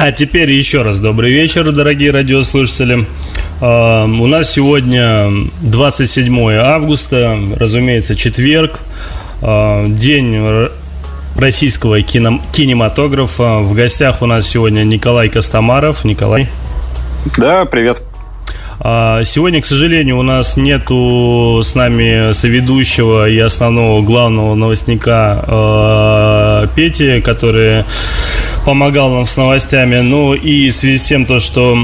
А теперь еще раз добрый вечер, дорогие радиослушатели. А, у нас сегодня 27 августа, разумеется, четверг, а, день российского кино, кинематографа. В гостях у нас сегодня Николай Костомаров. Николай. Да, привет. А, сегодня, к сожалению, у нас нету с нами соведущего и основного главного новостника э, Пети, который помогал нам с новостями. Ну и в связи с тем, то, что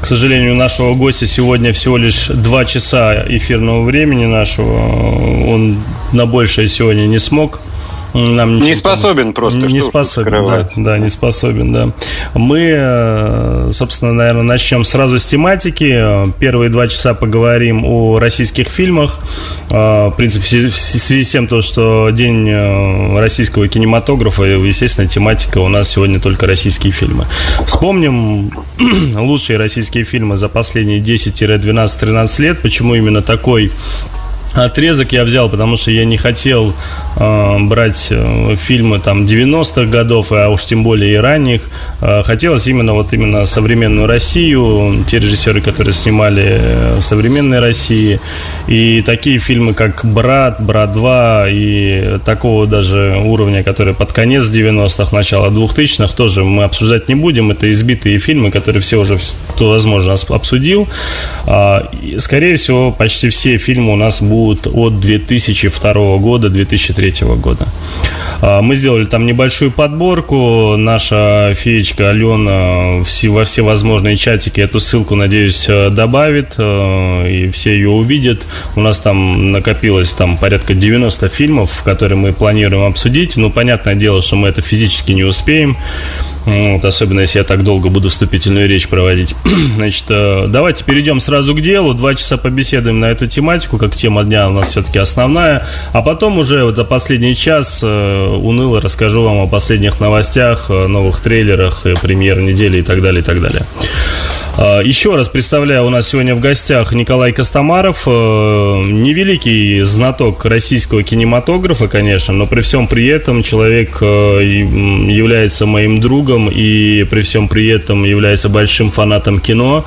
к сожалению, у нашего гостя сегодня всего лишь два часа эфирного времени нашего. Он на большее сегодня не смог нам не способен просто. Не способен, да, да, не способен, да. Мы, э, собственно, наверное, начнем сразу с тематики. Первые два часа поговорим о российских фильмах. Э, в принципе, в связи с тем, то, что день э, российского кинематографа, естественно, тематика у нас сегодня только российские фильмы. Вспомним лучшие российские фильмы за последние 10-12-13 лет. Почему именно такой отрезок я взял, потому что я не хотел э, брать э, фильмы там 90-х годов, а уж тем более и ранних. Э, хотелось именно вот именно современную Россию, те режиссеры, которые снимали в современной России. И такие фильмы, как «Брат», «Брат 2» и такого даже уровня, которые под конец 90-х, начало 2000-х, тоже мы обсуждать не будем. Это избитые фильмы, которые все уже, кто возможно, обсудил. Э, скорее всего, почти все фильмы у нас будут от 2002 года, 2003 года. А, мы сделали там небольшую подборку. Наша феечка Алена во все возможные чатики эту ссылку, надеюсь, э, добавит, э, и все ее увидят. У нас там накопилось там порядка 90 фильмов, которые мы планируем обсудить. Ну, понятное дело, что мы это физически не успеем. Вот, особенно если я так долго буду вступительную речь проводить. Значит, э, давайте перейдем сразу к делу. Два часа побеседуем на эту тематику, как тема дня у нас все-таки основная. А потом уже вот за последний час э, уныло расскажу вам о последних новостях, новых трейлерах, премьер недели и так далее, и так далее. А, еще раз представляю, у нас сегодня в гостях Николай Костомаров, э, невеликий знаток российского кинематографа, конечно, но при всем при этом человек э, является моим другом и при всем при этом является большим фанатом кино.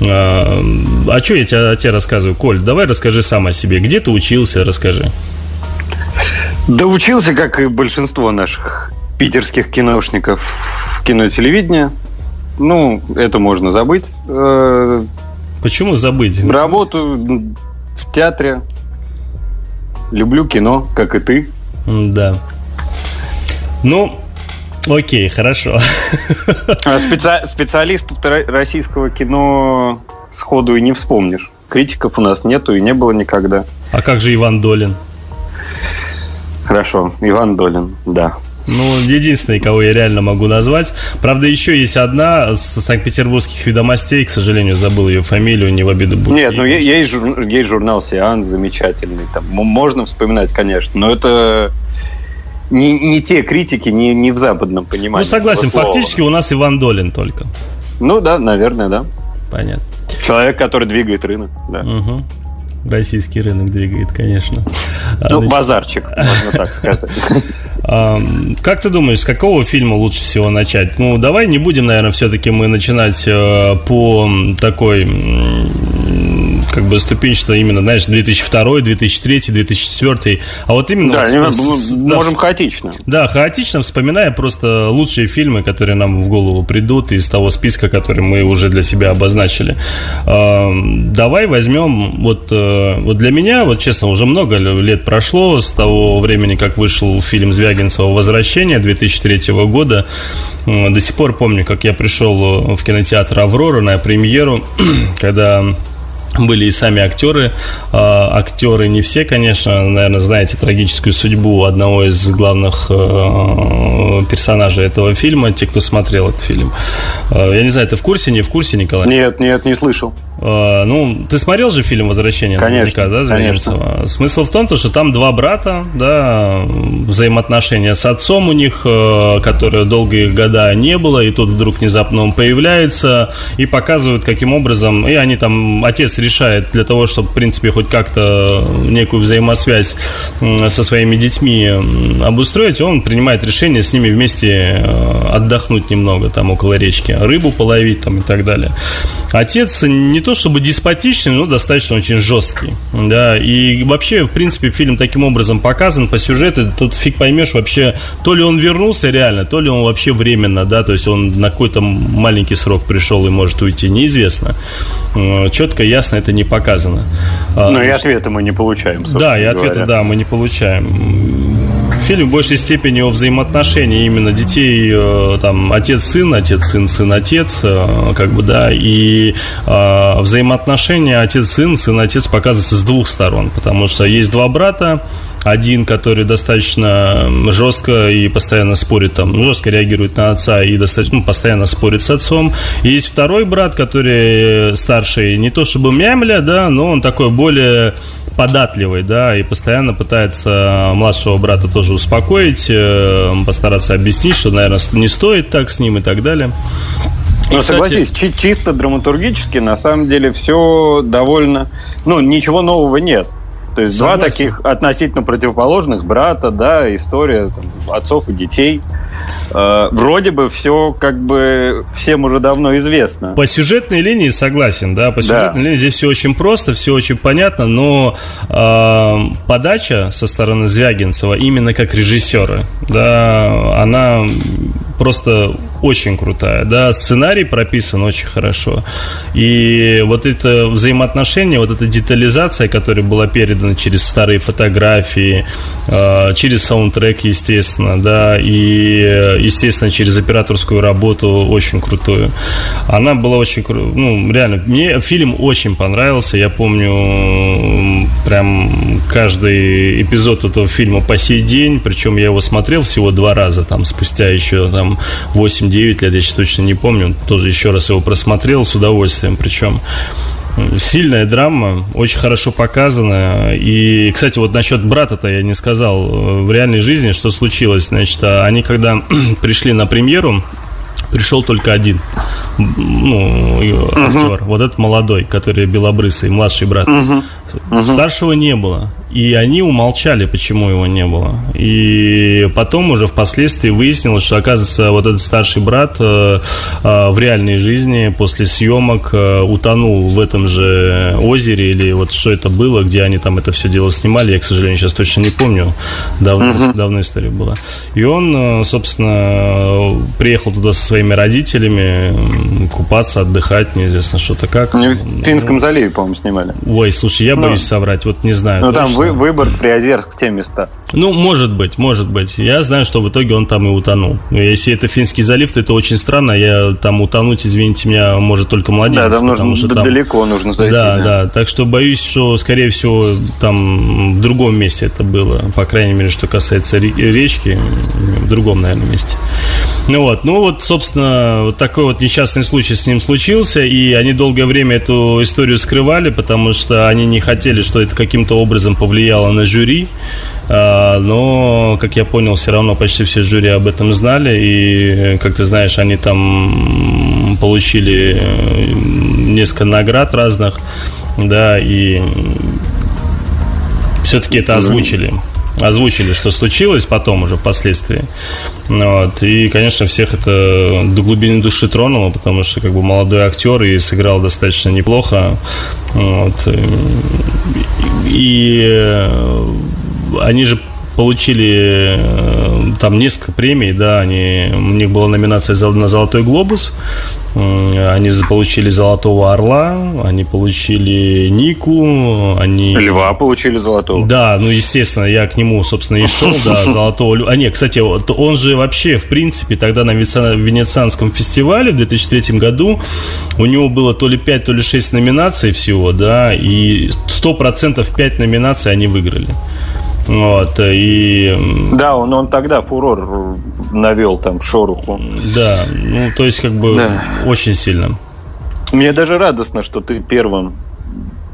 А, а что я тебе, тебе рассказываю? Коль, давай расскажи сам о себе. Где ты учился, расскажи. Да учился, как и большинство наших питерских киношников в кино и телевидении. Ну, это можно забыть. Э, Почему забыть? Работаю в театре. Люблю кино, как и ты. Да. Ну, окей, хорошо. А специ... Специалистов российского кино сходу и не вспомнишь. Критиков у нас нету и не было никогда. А как же Иван Долин? Хорошо, Иван Долин, да. Ну, единственный, кого я реально могу назвать. Правда, еще есть одна с Санкт-Петербургских ведомостей, к сожалению, забыл ее фамилию, не в обиду будет. Нет, ну есть, жур, есть журнал «Сеанс» замечательный. Там можно вспоминать, конечно, но это не, не те критики, не, не в западном понимании. Ну, согласен, фактически у нас Иван Долин только. Ну да, наверное, да. Понятно. Человек, который двигает рынок, да. Угу российский рынок двигает, конечно. А, ну, Значит, базарчик, можно так сказать. Как ты думаешь, с какого фильма лучше всего начать? Ну, давай не будем, наверное, все-таки мы начинать э, по такой как бы ступенчато именно, знаешь, 2002, 2003, 2004. А вот именно... Да, вот, с, мы можем да, хаотично. Да, хаотично, вспоминая просто лучшие фильмы, которые нам в голову придут из того списка, который мы уже для себя обозначили. Давай возьмем, вот, э, вот для меня, вот честно, уже много лет прошло с того времени, как вышел фильм Звягинцева «Возвращение» 2003 года. До сих пор помню, как я пришел в кинотеатр «Аврора» на премьеру, когда были и сами актеры. А, актеры не все, конечно, наверное, знаете трагическую судьбу одного из главных э, персонажей этого фильма, те, кто смотрел этот фильм. А, я не знаю, ты в курсе, не в курсе, Николай? Нет, нет, не слышал. А, ну, ты смотрел же фильм «Возвращение» конечно, да, конечно. Смысл в том, что там два брата, да, взаимоотношения с отцом у них, э, которые долгие года не было, и тут вдруг внезапно он появляется и показывают, каким образом, и они там, отец решает для того, чтобы, в принципе, хоть как-то некую взаимосвязь со своими детьми обустроить, он принимает решение с ними вместе э, отдохнуть немного там около речки, рыбу половить там и так далее. Отец не то чтобы деспотичный, но достаточно очень жесткий. Да, и вообще, в принципе, фильм таким образом показан по сюжету. Тут фиг поймешь вообще, то ли он вернулся реально, то ли он вообще временно, да, то есть он на какой-то маленький срок пришел и может уйти, неизвестно. Э, четко, ясно это не показано. А, ну и ответа мы не получаем. Да, и ответа, да, мы не получаем фильм в большей степени о взаимоотношении именно детей, э, там, отец-сын, отец-сын, сын-отец, э, как бы, да, и э, взаимоотношения отец-сын, сын-отец показываются с двух сторон, потому что есть два брата, один, который достаточно жестко и постоянно спорит, там, жестко реагирует на отца и достаточно ну, постоянно спорит с отцом. И есть второй брат, который старший, не то чтобы мямля, да, но он такой более податливый, да, и постоянно пытается младшего брата тоже успокоить, э, постараться объяснить, что, наверное, не стоит так с ним и так далее. Ну, согласись, чи- чисто драматургически, на самом деле, все довольно... Ну, ничего нового нет. То есть Согласен. два таких относительно противоположных брата, да, история там, отцов и детей – Э, вроде бы все как бы всем уже давно известно. По сюжетной линии согласен, да, по сюжетной да. линии здесь все очень просто, все очень понятно, но э, подача со стороны Звягинцева именно как режиссера, да, она просто очень крутая, да, сценарий прописан очень хорошо, и вот это взаимоотношение, вот эта детализация, которая была передана через старые фотографии, э, через саундтрек, естественно, да, и, естественно, через операторскую работу очень крутую. Она была очень, ну, реально, мне фильм очень понравился, я помню прям каждый эпизод этого фильма по сей день, причем я его смотрел всего два раза, там, спустя еще там там 8-9 лет, я сейчас точно не помню, тоже еще раз его просмотрел с удовольствием, причем сильная драма, очень хорошо показана. И, кстати, вот насчет брата-то я не сказал. В реальной жизни что случилось? Значит, а они когда пришли на премьеру, пришел только один ну, актер. Вот этот молодой, который белобрысый, младший брат. Угу. Старшего не было. И они умолчали, почему его не было. И потом уже впоследствии выяснилось, что, оказывается, вот этот старший брат э, э, в реальной жизни после съемок э, утонул в этом же озере, или вот что это было, где они там это все дело снимали, я, к сожалению, сейчас точно не помню, давно, uh-huh. давно история была. И он, собственно, приехал туда со своими родителями купаться, отдыхать, неизвестно что-то как. В Финском заливе, по-моему, снимали. Ой, слушай, я боюсь ну, соврать, вот не знаю. Ну, там вы, выбор, Приозерск, те места. Ну, может быть, может быть. Я знаю, что в итоге он там и утонул. Если это Финский залив, то это очень странно. Я там утонуть, извините меня, может только младенец. Да, там нужно что там... далеко нужно зайти. Да, да, да. Так что боюсь, что, скорее всего, там в другом месте это было. По крайней мере, что касается речки, в другом, наверное, месте. Ну вот, ну вот, собственно, вот такой вот несчастный случай с ним случился, и они долгое время эту историю скрывали, потому что они не хотели, что это каким-то образом повлияло на жюри. А, но, как я понял, все равно почти все жюри об этом знали, и, как ты знаешь, они там получили несколько наград разных, да, и все-таки это озвучили озвучили, что случилось потом уже впоследствии. Вот. И, конечно, всех это до глубины души тронуло, потому что как бы молодой актер и сыграл достаточно неплохо. Вот. И они же получили э, там несколько премий, да, они, у них была номинация на «Золотой глобус», они получили Золотого Орла, они получили Нику, они... Льва получили Золотого. Да, ну, естественно, я к нему, собственно, и шел, да, Золотого Льва. А нет, кстати, он же вообще, в принципе, тогда на Венецианском фестивале в 2003 году у него было то ли 5, то ли 6 номинаций всего, да, и 100% 5 номинаций они выиграли. Вот, и... Да, он, он тогда фурор навел там шоруху. Да, ну, то есть как бы да. очень сильно. Мне даже радостно, что ты первым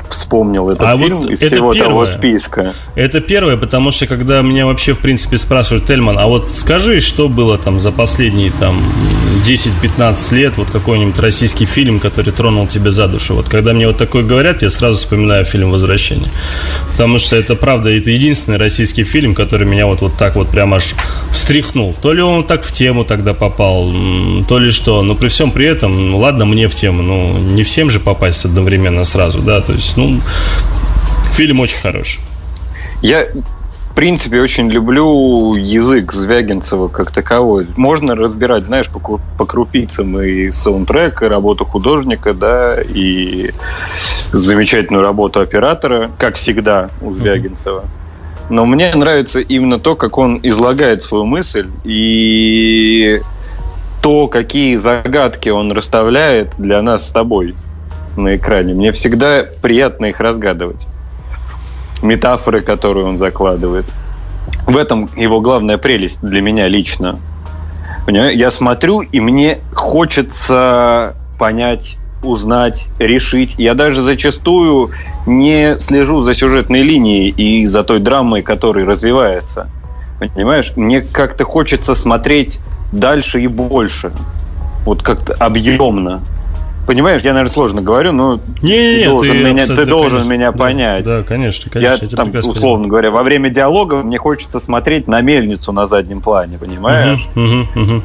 вспомнил этот а фильм вот из всего первое. того списка. Это первое, потому что когда меня вообще в принципе спрашивают, Тельман, а вот скажи, что было там за последние там 10-15 лет, вот какой-нибудь российский фильм, который тронул тебя за душу. Вот когда мне вот такое говорят, я сразу вспоминаю фильм «Возвращение». Потому что это правда, это единственный российский фильм, который меня вот, вот так вот прям аж встряхнул. То ли он так в тему тогда попал, то ли что. Но при всем при этом, ну ладно, мне в тему, ну не всем же попасть одновременно сразу, да, то есть, ну, фильм очень хороший. Я в принципе, очень люблю язык Звягинцева как таковой. Можно разбирать, знаешь, по, по крупицам и саундтрек, и работу художника, да, и замечательную работу оператора, как всегда у Звягинцева. Но мне нравится именно то, как он излагает свою мысль и то, какие загадки он расставляет для нас с тобой на экране. Мне всегда приятно их разгадывать метафоры, которые он закладывает. В этом его главная прелесть для меня лично. Я смотрю, и мне хочется понять, узнать, решить. Я даже зачастую не слежу за сюжетной линией и за той драмой, которая развивается. Понимаешь? Мне как-то хочется смотреть дальше и больше. Вот как-то объемно. Понимаешь, я, наверное, сложно говорю, но не, ты должен, ты меня, ты должен конечно, меня понять. Да, конечно, конечно. Я, там, условно понимаю. говоря, во время диалога мне хочется смотреть на мельницу на заднем плане, понимаешь? Угу, угу, угу.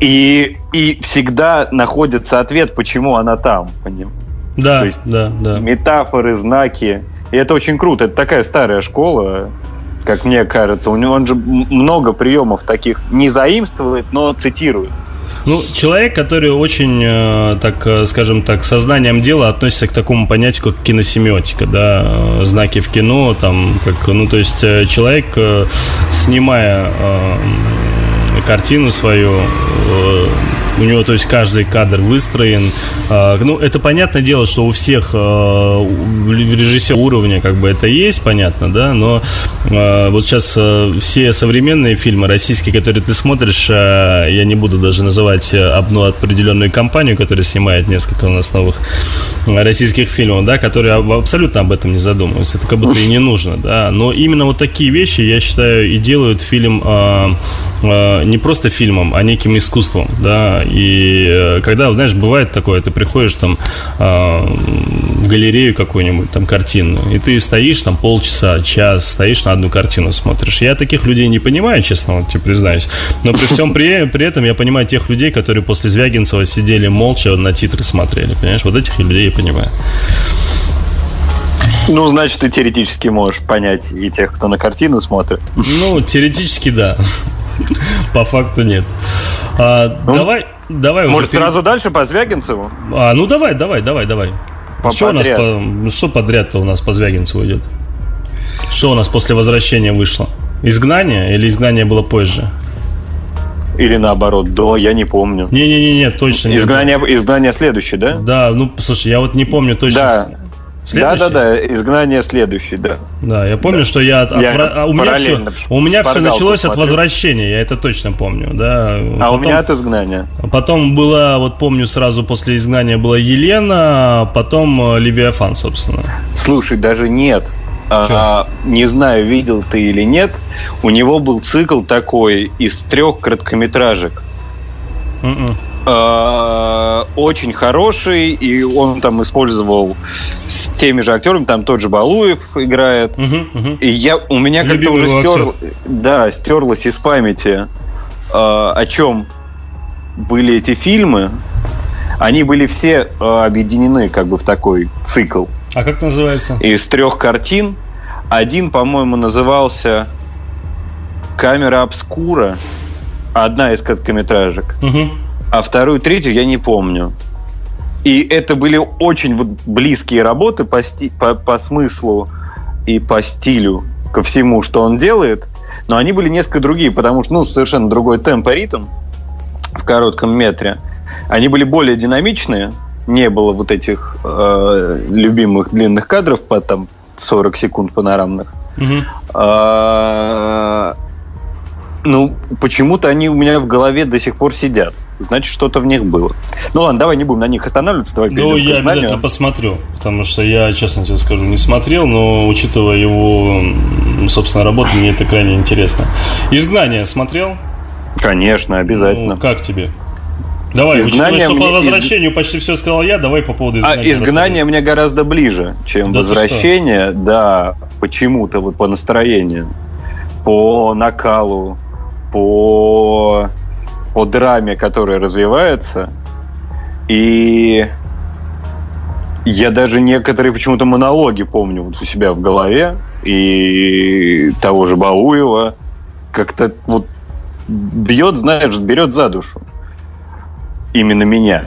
И, и всегда находится ответ, почему она там. Поним? Да, То есть да, да. метафоры, знаки. И это очень круто. Это такая старая школа, как мне кажется. У него он же много приемов таких не заимствует, но цитирует. Ну, человек, который очень, э, так э, скажем так, сознанием дела относится к такому понятию, как киносемиотика, да, э, знаки в кино, там, как, ну, то есть человек, снимая картину свою, у него, то есть, каждый кадр выстроен. А, ну, это понятное дело, что у всех а, режиссер уровня как бы это есть, понятно, да, но а, вот сейчас все современные фильмы российские, которые ты смотришь, я не буду даже называть одну определенную компанию, которая снимает несколько у нас новых российских фильмов, да, которые абсолютно об этом не задумываются. Это как будто и не нужно, да. Но именно вот такие вещи, я считаю, и делают фильм не просто фильмом, а неким искусством, да, и э, когда, знаешь, бывает такое, ты приходишь там а, в галерею какую-нибудь, там, картинную, и ты стоишь там полчаса, час, стоишь на одну картину смотришь. Я таких людей не понимаю, честно, вот тебе признаюсь. Но при всем при, при этом я понимаю тех людей, которые после Звягинцева сидели молча на титры смотрели, понимаешь? Вот этих людей я понимаю. Ну, значит, ты теоретически можешь понять и тех, кто на картину смотрит. Ну, теоретически да. По факту нет. А, ну, давай, давай Может, уже сразу дальше по Звягинцеву? А, ну давай, давай, давай, давай. По что, у нас по, что подряд-то у нас по Звягинцеву идет? Что у нас после возвращения вышло? Изгнание или изгнание было позже? Или наоборот, до, я не помню. Не-не-не, точно. Изгнание, не изгнание следующее, да? Да, ну, слушай, я вот не помню точно. Да, да, да, да, изгнание следующий, да. Да, я помню, да. что я, от, я от, а у меня все, у меня все началось посмотрел. от возвращения, я это точно помню, да. А потом, у меня от изгнания. Потом была, вот помню, сразу после изгнания была Елена, а потом э, Левиафан, собственно. Слушай, даже нет. А, не знаю, видел ты или нет. У него был цикл такой из трех короткометражек. Mm-mm. Э, очень хороший, и он там использовал с теми же актерами, там тот же Балуев играет. Угу, угу. И я, у меня как-то уже стер, да, стерлось из памяти, э, о чем были эти фильмы. Они были все э, объединены как бы в такой цикл. А как называется? Из трех картин. Один, по-моему, назывался камера обскура, одна из короткометражек, угу. А вторую, третью я не помню. И это были очень вот близкие работы по, сти- по, по смыслу и по стилю ко всему, что он делает, но они были несколько другие, потому что ну, совершенно другой темп и ритм в коротком метре. Они были более динамичные, не было вот этих э, любимых длинных кадров по там 40 секунд панорамных. Угу. А, ну, почему-то они у меня в голове до сих пор сидят. Значит, что-то в них было. Ну ладно, давай не будем на них останавливаться. Давай ну, я обязательно посмотрю. Потому что я, честно тебе скажу, не смотрел, но учитывая его, собственно, работу, мне это крайне интересно. Изгнание смотрел? Конечно, обязательно. Ну, как тебе? Давай, изгнание учитывая, что по возвращению из... почти все сказал я, давай по поводу изгнания. А изгнание мне гораздо ближе, чем да возвращение, да, почему-то вот по настроению, по накалу, по, по драме, которая развивается. И я даже некоторые почему-то монологи помню вот у себя в голове. И того же Бауева. Как-то вот бьет, знаешь, берет за душу именно меня.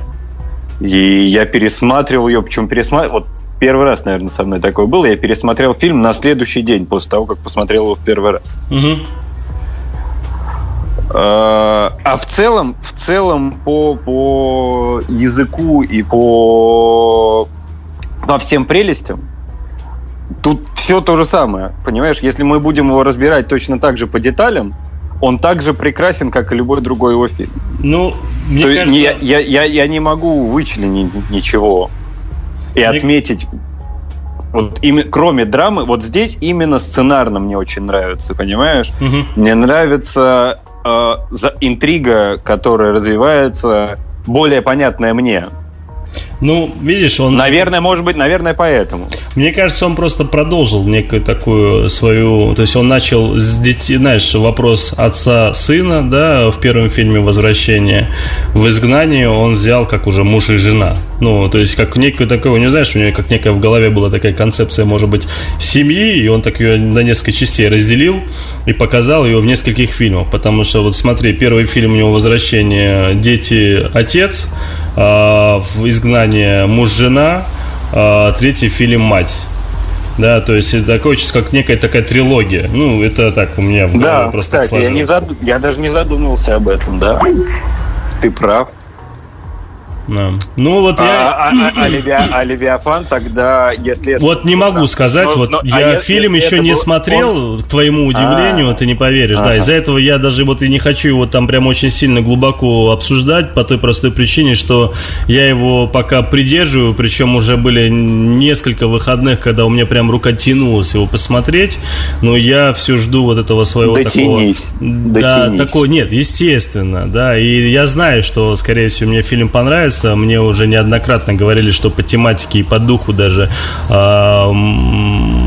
И я пересматривал ее, причем пересматривал... Вот первый раз, наверное, со мной такое было. Я пересмотрел фильм на следующий день после того, как посмотрел его в первый раз. Угу. А в целом, в целом по, по языку и по, по всем прелестям тут все то же самое. Понимаешь, если мы будем его разбирать точно так же по деталям, он так же прекрасен, как и любой другой его фильм. Ну, мне То кажется... Я, я, я, я не могу вычленить ничего и мне... отметить вот именно, кроме драмы, вот здесь именно сценарно мне очень нравится, понимаешь? Угу. Мне нравится э, интрига, которая развивается, более понятная мне. Ну, видишь, он... Наверное, может быть, наверное, поэтому. Мне кажется, он просто продолжил некую такую свою... То есть он начал с детей, знаешь, вопрос отца-сына, да, в первом фильме «Возвращение». В «Изгнании» он взял как уже муж и жена. Ну, то есть как некую такую, не знаешь, у него как некая в голове была такая концепция, может быть, семьи, и он так ее на несколько частей разделил и показал ее в нескольких фильмах. Потому что, вот смотри, первый фильм у него «Возвращение. Дети. Отец», а, в изгнании муж-жена, а, третий фильм «Мать». Да, то есть это такое чувство, как некая такая трилогия. Ну, это так у меня в голове да, просто кстати, я, не зад... я даже не задумывался об этом, да. Ты прав. Да. Ну вот я... А, а, а, Левиа, а Левиафан тогда, если... Вот не могу сказать, но, вот но, я а фильм если еще не был, смотрел, он... к твоему удивлению, а, ты не поверишь, а, да, из-за этого я даже вот и не хочу его там прям очень сильно глубоко обсуждать, по той простой причине, что я его пока придерживаю, причем уже были несколько выходных, когда у меня прям рука тянулась его посмотреть, но я все жду вот этого своего Дотянись. такого... Да, такого, нет, естественно, да, и я знаю, что, скорее всего, мне фильм понравится, нравится. Мне уже неоднократно говорили, что по тематике и по духу даже э,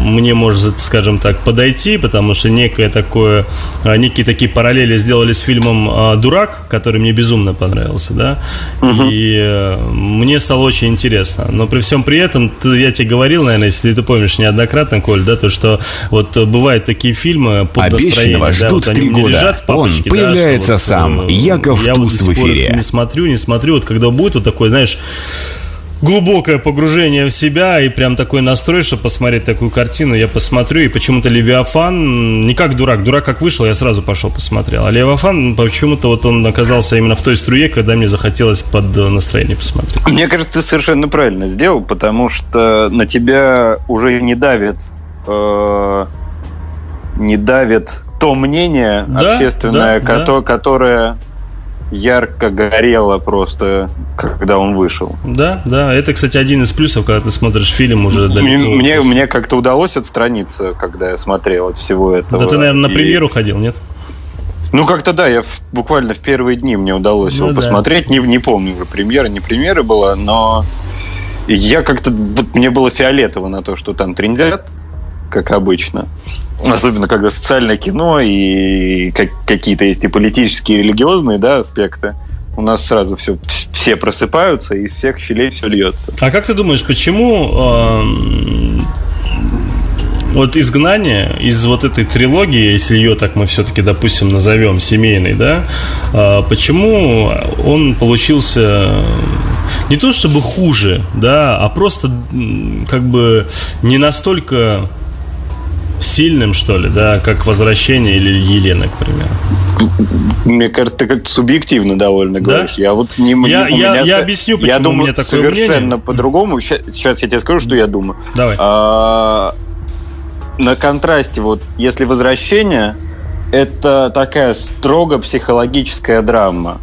мне может, скажем так, подойти, потому что некое такое, а, некие такие параллели сделали с фильмом э, «Дурак», который мне безумно понравился, да, угу. и э, мне стало очень интересно. Но при всем при этом, ты, я тебе говорил, наверное, если ты помнишь неоднократно, Коль, да, то, что вот бывают такие фильмы под Обещанного настроение, ждут да, вот три года. Лежат в папочке, Он появляется да, что, сам, вот, Яков я Туз вот в эфире. Не смотрю, не смотрю, вот когда будет вот такой, знаешь, глубокое погружение в себя и прям такой настрой, чтобы посмотреть такую картину, я посмотрю, и почему-то Левиафан, не как дурак, дурак как вышел, я сразу пошел посмотрел, а Левиафан почему-то вот он оказался именно в той струе, когда мне захотелось под настроение посмотреть. Мне кажется, ты совершенно правильно сделал, потому что на тебя уже не давит э, не давит то мнение да, общественное, да, кото- да. которое ярко горело просто, когда он вышел. Да, да. Это, кстати, один из плюсов, когда ты смотришь фильм уже далеко. Мне, мне как-то удалось отстраниться, когда я смотрел от всего этого. Да ты, наверное, на премьеру ходил, нет? Ну, как-то да, я в, буквально в первые дни мне удалось ну, его да. посмотреть. Не, не помню уже, премьера, не премьера была, но я как-то... Вот мне было фиолетово на то, что там трендят как обычно. Особенно, когда социальное кино и как, какие-то есть и политические, и религиозные да, аспекты. У нас сразу все, все просыпаются, и из всех щелей все льется. А как ты думаешь, почему э, вот изгнание из вот этой трилогии, если ее так мы все-таки, допустим, назовем семейной, да, а, почему он получился не то чтобы хуже, да, а просто как бы не настолько сильным, что ли, да, как «Возвращение» или «Елена», к примеру? Мне кажется, ты как-то субъективно довольно да? говоришь. Я вот не я, я, меня, я объясню, почему я думаю, у меня такое совершенно мнение. по-другому. Сейчас, сейчас я тебе скажу, что я думаю. Давай. А, на контрасте, вот если «Возвращение» это такая строго психологическая драма,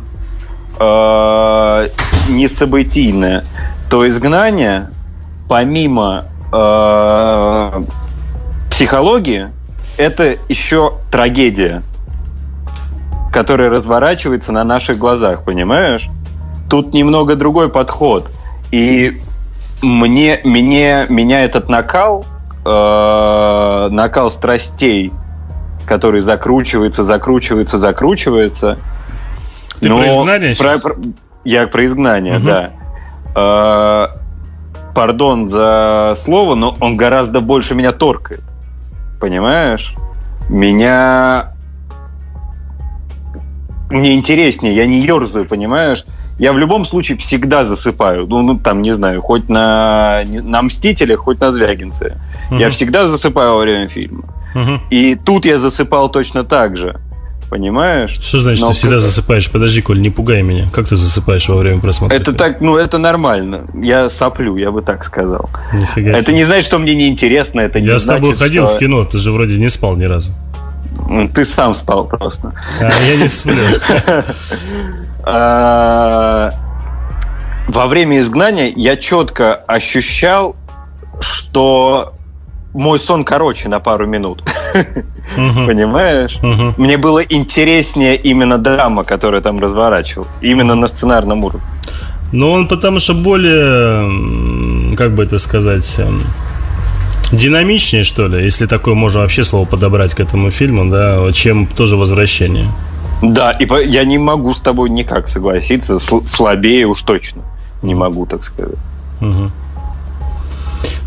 э, не событийная, то «Изгнание» помимо э, психологии это еще трагедия, которая разворачивается на наших глазах, понимаешь? Тут немного другой подход. И мне, мне, меня этот накал, э, накал страстей, который закручивается, закручивается, закручивается. Ты но про изгнание про, про, Я про изгнание, угу. да. Э, пардон за слово, но он гораздо больше меня торкает понимаешь? Меня... Мне интереснее, я не ерзаю, понимаешь? Я в любом случае всегда засыпаю. Ну, ну там, не знаю, хоть на, на Мстителе, хоть на Звягинце. Угу. Я всегда засыпаю во время фильма. Угу. И тут я засыпал точно так же. Понимаешь? Что значит, Но ты всегда засыпаешь? Подожди, Коль, не пугай меня. Как ты засыпаешь во время просмотра? Это так, ну это нормально. Я соплю, я бы так сказал. Нифига это не значит, что мне неинтересно, это я не с тобой ходил что... в кино, ты же вроде не спал ни разу. Ты сам спал просто. А, я не сплю. А, во время изгнания я четко ощущал, что мой сон короче на пару минут. Понимаешь? Мне было интереснее именно драма, которая там разворачивалась. Именно на сценарном уровне. Ну, он потому что более, как бы это сказать, эм, динамичнее, что ли, если такое можно вообще слово подобрать к этому фильму, да, чем тоже «Возвращение». Да, и я не могу с тобой никак согласиться, слабее уж точно не могу, так сказать. Угу.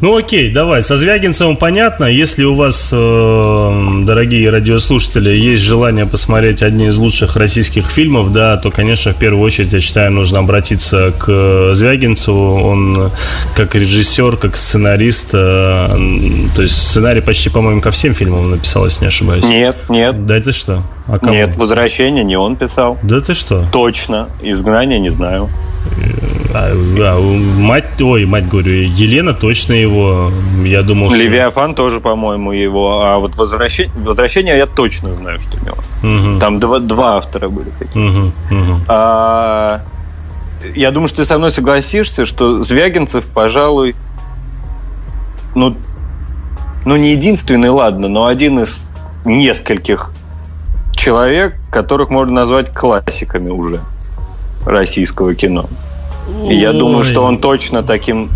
Ну окей, давай, со Звягинцевым понятно. Если у вас, э, дорогие радиослушатели, есть желание посмотреть одни из лучших российских фильмов, да, то, конечно, в первую очередь, я считаю, нужно обратиться к Звягинцеву. Он как режиссер, как сценарист, э, то есть сценарий почти, по-моему, ко всем фильмам написал, если не ошибаюсь. Нет, нет. Да это что? А кому? Нет, «Возвращение» не он писал. Да ты что? Точно. «Изгнание» не знаю. А, а, мать, ой, мать говорю, Елена точно его. Я думал, что... Левиафан тоже, по-моему, его. А вот возвращение, возвращение я точно знаю, что у него. Угу. Там два, два автора были такие. Угу, угу. А, я думаю, что ты со мной согласишься, что Звягинцев, пожалуй, ну, ну не единственный, ладно, но один из нескольких человек, которых можно назвать классиками уже российского кино. И я думаю, что он точно таким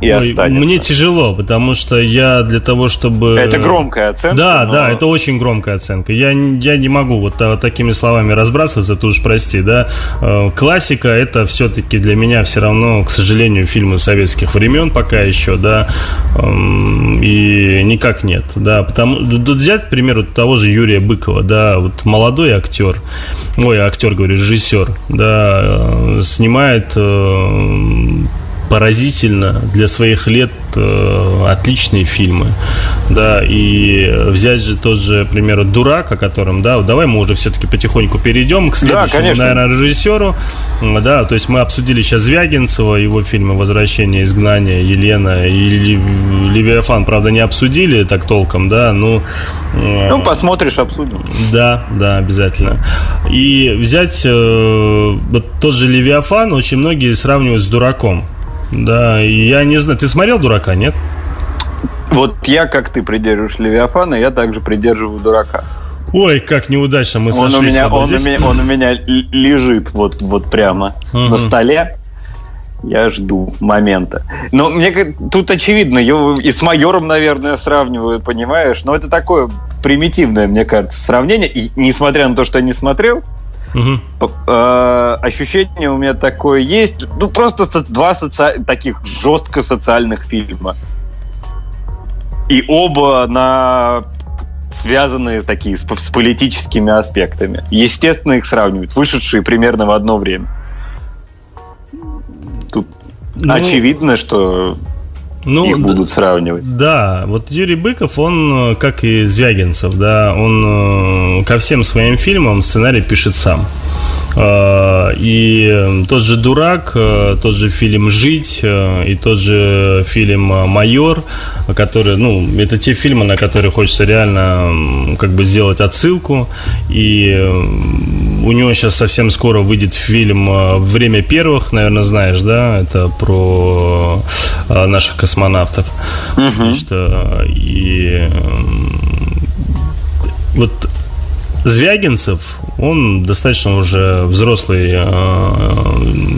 и Ой, останется. Мне тяжело, потому что я для того, чтобы... Это громкая оценка. Да, но... да, это очень громкая оценка. Я, я не могу вот, вот такими словами разбрасываться, ты уж прости, да. Э, классика это все-таки для меня все равно, к сожалению, фильмы советских времен пока еще, да, эм, и никак нет, да. Потому, взять, к примеру, того же Юрия Быкова, да, вот молодой актер, ой, актер, говорю, режиссер, да, э, снимает э, поразительно для своих лет э, отличные фильмы, да, и взять же тот же, к примеру, «Дурак», о котором, да, давай мы уже все-таки потихоньку перейдем к следующему, да, наверное, режиссеру, да, то есть мы обсудили сейчас Звягинцева, его фильмы «Возвращение», «Изгнание», «Елена» и «Левиафан», правда, не обсудили так толком, да, ну... Э, ну, посмотришь, обсудим. Да, да, обязательно. И взять э, вот тот же «Левиафан» очень многие сравнивают с «Дураком», да, я не знаю, ты смотрел «Дурака», нет? Вот я, как ты придерживаешь Левиафана, я также придерживаю «Дурака». Ой, как неудачно мы он сошлись. У меня, он, здесь. у меня, он у меня лежит вот, вот прямо угу. на столе. Я жду момента. Но мне тут очевидно, его и с майором, наверное, сравнивают, понимаешь? Но это такое примитивное, мне кажется, сравнение. И несмотря на то, что я не смотрел, Угу. ощущение у меня такое есть. Ну, просто два соци... таких жестко социальных фильма. И оба на связанные такие с, с политическими аспектами. Естественно, их сравнивают, вышедшие примерно в одно время. Тут ну, очевидно, что ну, их будут сравнивать. Да, вот Юрий Быков, он, как и Звягинцев, да, он э, ко всем своим фильмам сценарий пишет сам. Э, и тот же «Дурак», э, тот же фильм «Жить» и тот же фильм «Майор», который, ну, это те фильмы, на которые хочется реально как бы сделать отсылку. И у него сейчас совсем скоро выйдет фильм «Время первых», наверное, знаешь, да? Это про наших космонавтов. Угу. Значит, и вот Звягинцев, он достаточно уже взрослый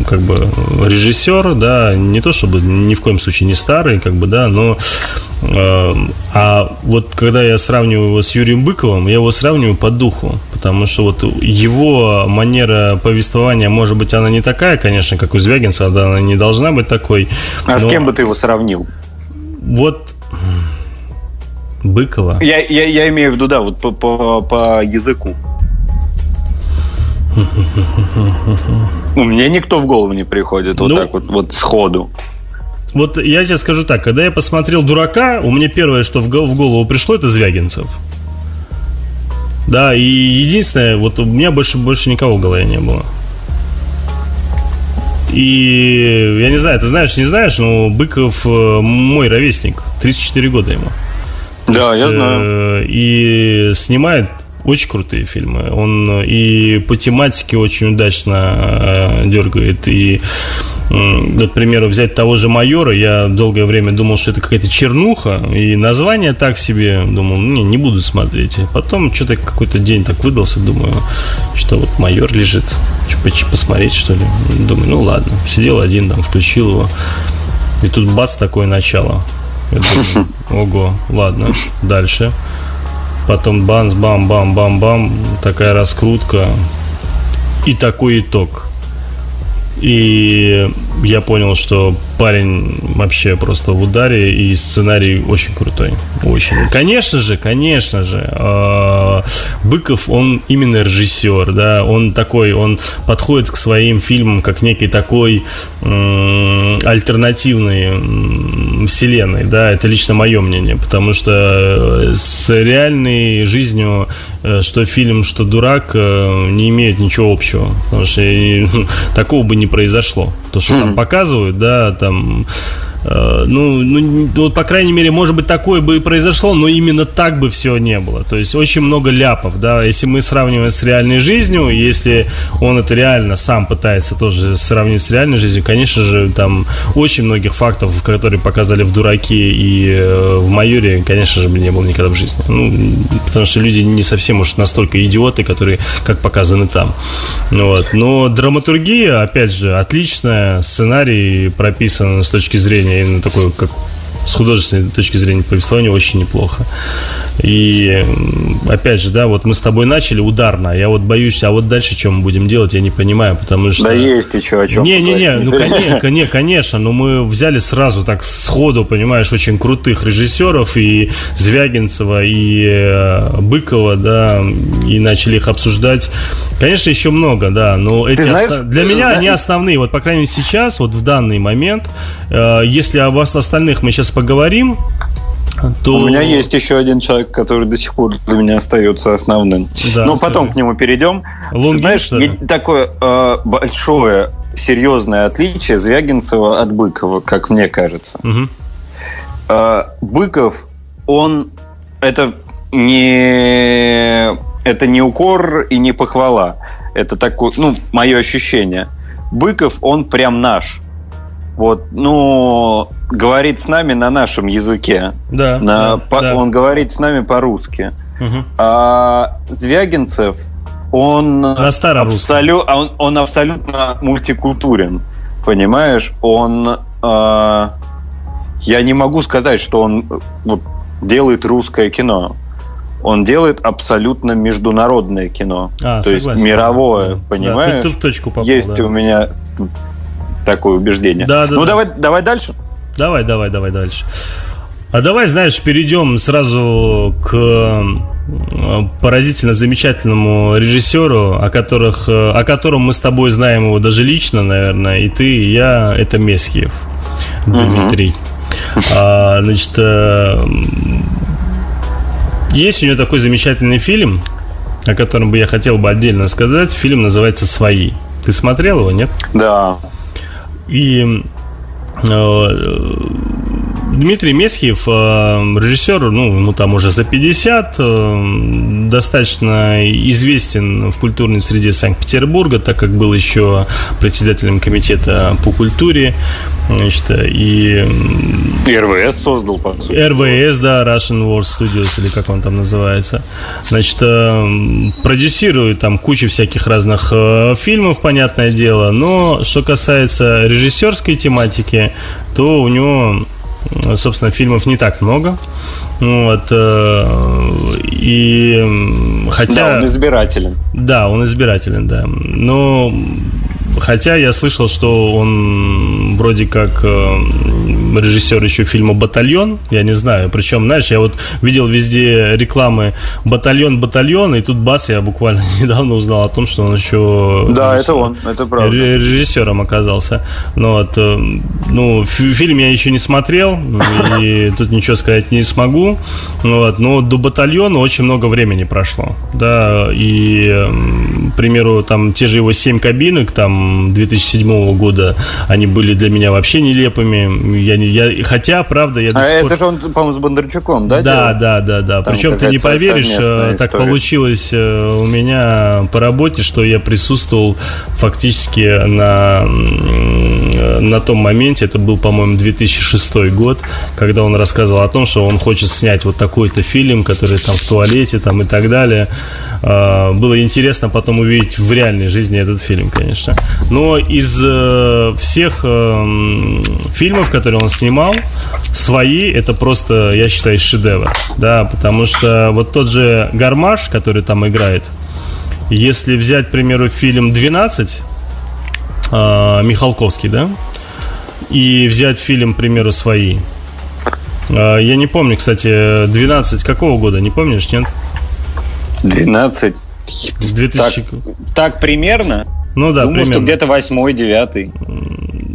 как бы режиссер, да, не то чтобы ни в коем случае не старый, как бы, да, но а вот когда я сравниваю его с Юрием Быковым, я его сравниваю по духу, потому что вот его манера повествования, может быть, она не такая, конечно, как у Звягинцева, да, она не должна быть такой. А но... с кем бы ты его сравнил? Вот Быкова. Я, я, я имею в виду, да, вот по, по, по языку. У меня никто в голову не приходит вот ну, так вот, вот сходу. Вот я тебе скажу так, когда я посмотрел «Дурака», у меня первое, что в голову пришло, это Звягинцев. Да, и единственное, вот у меня больше, больше никого в голове не было. И я не знаю, ты знаешь, не знаешь, но Быков э, мой ровесник, 34 года ему. Да, есть, я знаю. Э, и снимает очень крутые фильмы. Он и по тематике очень удачно э, дергает. И, к примеру, взять того же майора, я долгое время думал, что это какая-то чернуха, и название так себе, думал, не, не буду смотреть. Потом что-то какой-то день так выдался, думаю, что вот майор лежит, что посмотреть, что ли. Думаю, ну ладно, сидел один там, включил его. И тут бац, такое начало. Ого, ладно, дальше. Потом бамс, бам, бам, бам, бам, такая раскрутка и такой итог. И я понял, что парень вообще просто в ударе, и сценарий очень крутой. Очень. Конечно же, конечно же, а, Быков, он именно режиссер, да, он такой, он подходит к своим фильмам как некий такой альтернативной вселенной, да, это лично мое мнение, потому что с реальной жизнью что фильм, что дурак э, не имеют ничего общего. Потому что такого бы не произошло. То, что там показывают, да, там Э, ну, ну, вот, по крайней мере, может быть, такое бы и произошло, но именно так бы все не было. То есть очень много ляпов, да, если мы сравниваем с реальной жизнью, если он это реально сам пытается тоже сравнить с реальной жизнью, конечно же, там очень многих фактов, которые показали в «Дураке» и э, в «Майоре», конечно же, бы не было никогда в жизни. Ну, потому что люди не совсем уж настолько идиоты, которые, как показаны там. Вот. Но драматургия, опять же, отличная, сценарий прописан с точки зрения повествования, именно такое, как с художественной точки зрения повествования очень неплохо. И опять же, да, вот мы с тобой начали ударно, я вот боюсь, а вот дальше что мы будем делать, я не понимаю, потому что... Да есть еще о чем Не-не-не, ну конечно, не, конечно, но мы взяли сразу так сходу, понимаешь, очень крутых режиссеров, и Звягинцева, и э, Быкова, да, и начали их обсуждать. Конечно, еще много, да, но эти знаешь, оста... для меня знаешь... они основные, вот по крайней мере сейчас, вот в данный момент, э, если об остальных мы сейчас поговорим, то... У меня есть еще один человек, который до сих пор для меня остается основным. Да, Но потом к нему перейдем. Лунгин, Знаешь, такое э, большое серьезное отличие Звягинцева от Быкова, как мне кажется. Угу. Э, Быков, он это не это не укор и не похвала. Это такое, ну, мое ощущение. Быков, он прям наш. Вот, ну, говорит с нами на нашем языке. Да. На, да, по, да. Он говорит с нами по-русски. Угу. А Звягинцев, он, абсолю, он, он абсолютно мультикультурен. Понимаешь? Он... А, я не могу сказать, что он вот, делает русское кино. Он делает абсолютно международное кино. А, то согласен. есть мировое, да. понимаешь? Да, ты, ты в точку попал, Есть да. у меня такое убеждение. Да, да, ну, да. Давай, давай дальше. Давай, давай, давай дальше. А давай, знаешь, перейдем сразу к поразительно замечательному режиссеру, о, которых, э, о котором мы с тобой знаем его даже лично, наверное, и ты, и я, это Месхиев Дмитрий. Uh-huh. А, значит, э, есть у него такой замечательный фильм, о котором бы я хотел бы отдельно сказать. Фильм называется «Свои». Ты смотрел его, нет? Да. И No, Дмитрий Месхиев, э, режиссер, ну, ему там уже за 50, э, достаточно известен в культурной среде Санкт-Петербурга, так как был еще председателем комитета по культуре, значит, и... И РВС создал, по сути. РВС, да, Russian Wars Studios, или как он там называется. Значит, э, продюсирует там кучу всяких разных фильмов, понятное дело, но что касается режиссерской тематики, то у него собственно, фильмов не так много. Вот, э, и хотя... Да, он избирателен. Да, он избирателен, да. Но Хотя я слышал, что он вроде как э, режиссер еще фильма «Батальон». Я не знаю. Причем, знаешь, я вот видел везде рекламы «Батальон, батальон», и тут бас я буквально недавно узнал о том, что он еще... Да, это он, это правда. Режиссером оказался. Ну, вот, э, ну, фильм я еще не смотрел, и тут ничего сказать не смогу. Вот, но до «Батальона» очень много времени прошло. Да, и, к примеру, там те же его семь кабинок, там 2007 года они были для меня вообще нелепыми. Я, я, хотя, правда, я А это пор... же он, по-моему, с Бондарчуком, да? Да, делал? да, да, да. Там Причем ты не поверишь, э, так получилось э, у меня по работе, что я присутствовал фактически на, на том моменте, это был, по-моему, 2006 год, когда он рассказывал о том, что он хочет снять вот такой-то фильм, который там в туалете там и так далее. А, было интересно потом увидеть в реальной жизни этот фильм, конечно. Но из э, всех э, фильмов, которые он снимал, свои это просто, я считаю, шедевр. Да, потому что вот тот же Гармаш, который там играет, если взять, к примеру, фильм «12», э, Михалковский, да, и взять фильм, к примеру, «Свои», э, я не помню, кстати, 12 какого года, не помнишь, нет? 12. 2000... Так, так примерно? Ну да, Думаю, примерно. что где-то восьмой, девятый.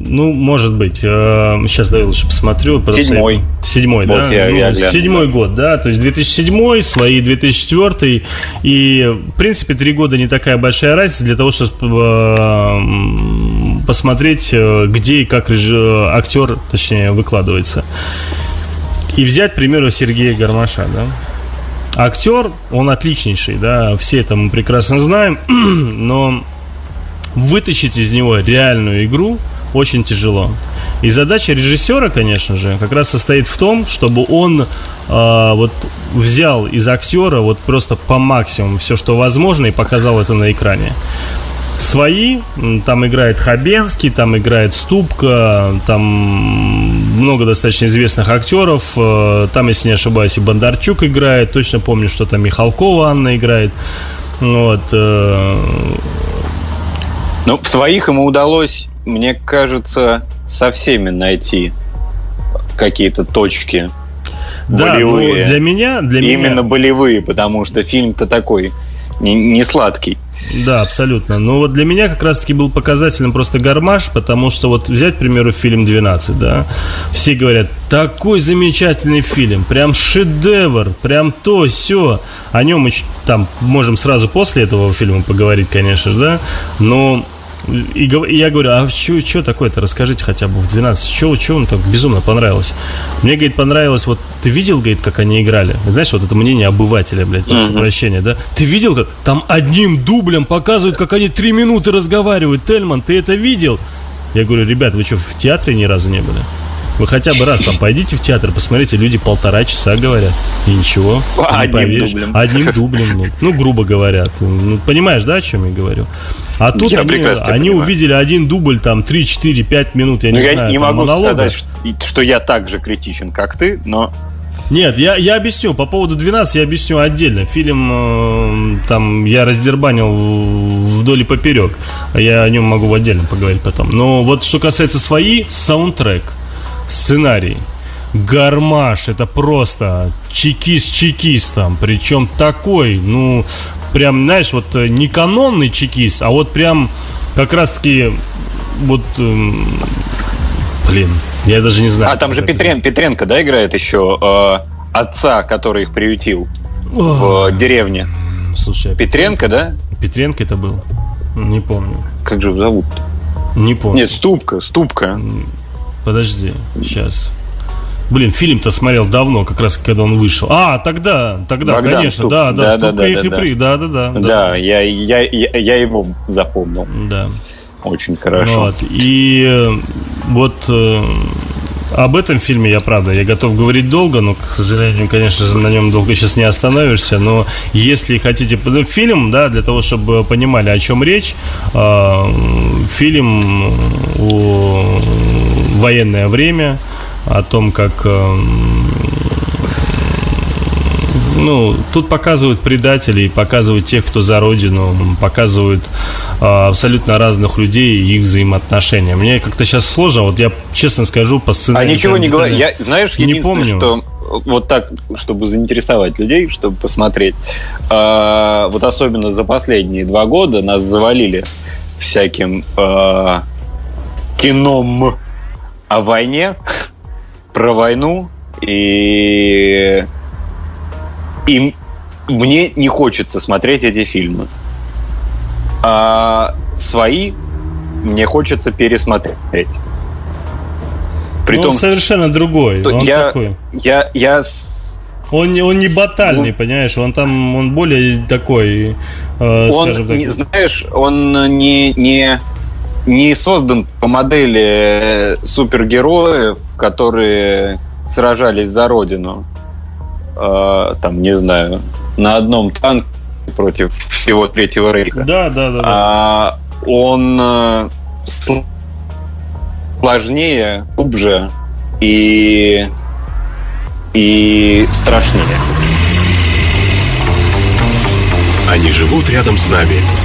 Ну, может быть. Сейчас, давай лучше посмотрю. Седьмой. Седьмой, вот да? Я, ну, я седьмой да. год, да. То есть 2007, свои 2004. И, в принципе, три года не такая большая разница для того, чтобы посмотреть, э, где и как актер, точнее, выкладывается. И взять, к примеру, Сергея Гармаша, да? Актер, он отличнейший, да, все это мы прекрасно знаем, но вытащить из него реальную игру очень тяжело. И задача режиссера, конечно же, как раз состоит в том, чтобы он э, вот взял из актера вот просто по максимуму все, что возможно, и показал это на экране. Свои, там играет Хабенский, там играет Ступка, там много достаточно известных актеров, э, там, если не ошибаюсь, и Бондарчук играет, точно помню, что там Михалкова Анна играет. Вот. Э, ну, в своих ему удалось, мне кажется, со всеми найти какие-то точки да, болевые. Ну, для меня, для Именно меня... болевые, потому что фильм-то такой не, не сладкий. Да, абсолютно. Но вот для меня как раз-таки был показательным просто гармаш, потому что вот взять, к примеру, фильм «12», да, все говорят, такой замечательный фильм, прям шедевр, прям то, все. О нем мы там можем сразу после этого фильма поговорить, конечно, да, но и, и я говорю, а что такое-то, расскажите хотя бы в 12, что вам так безумно понравилось? Мне, говорит, понравилось, вот ты видел, говорит, как они играли? Знаешь, вот это мнение обывателя, блядь, прошу uh-huh. прощения, да? Ты видел, как там одним дублем показывают, как они три минуты разговаривают? Тельман, ты это видел? Я говорю, ребят, вы что, в театре ни разу не были? Вы хотя бы раз там пойдите в театр, посмотрите, люди полтора часа говорят. И ничего. Одним поверишь. дублем. Одним дублем. Ну, ну, грубо говоря. Ну, понимаешь, да, о чем я говорю? А тут я они, они увидели один дубль, там, 3, 4, 5 минут, я не ну, знаю. Я не могу монолога. сказать, что, что я так же критичен, как ты, но нет, я, я объясню. По поводу 12 я объясню отдельно. Фильм э, там я раздербанил вдоль и поперек. Я о нем могу отдельно поговорить потом. Но вот что касается свои, саундтрек – сценарий. гармаш, это просто чекист чекистом, причем такой, ну, прям, знаешь, вот э, не канонный чекист, а вот прям как раз-таки вот, эм, блин, я даже не знаю. А там же Петрен, Петренко, да, играет еще э, отца, который их приютил Ох. в деревне. Слушай, а Петренко, да? Петренко это был? Не помню. Как же его зовут? -то? Не помню. Нет, Ступка, Ступка. Подожди, сейчас. Блин, фильм-то смотрел давно, как раз когда он вышел. А, тогда, тогда, Богдан конечно, Ступ. да, да, да, Ступка да, и Хипри, да, да, да. Да, да я, я, я, я его запомнил. Да. Очень хорошо. Вот. И э, вот э, об этом фильме я, правда, я готов говорить долго, но, к сожалению, конечно же, на нем долго сейчас не остановишься. Но если хотите... Фильм, да, для того, чтобы понимали, о чем речь, э, фильм о военное время, о том, как ну, тут показывают предателей, показывают тех, кто за родину, показывают э, абсолютно разных людей и их взаимоотношения. Мне как-то сейчас сложно, вот я честно скажу, по сценарию... А ничего не говорю, я, знаешь, не помню. что вот так, чтобы заинтересовать людей, чтобы посмотреть, э, вот особенно за последние два года нас завалили всяким э, кином о войне, про войну, и и мне не хочется смотреть эти фильмы. А свои мне хочется пересмотреть. При том, он совершенно другой. Он я, такой. Я, я он, он не батальный, ну, понимаешь, он там он более такой, э, он, скажем так. Не, знаешь, он не, не, не создан по модели супергероев, которые сражались за родину э, там, не знаю, на одном танке против всего Третьего Рейха. Да, да, да. А, он э, сложнее, глубже и, и страшнее. Они живут рядом с нами.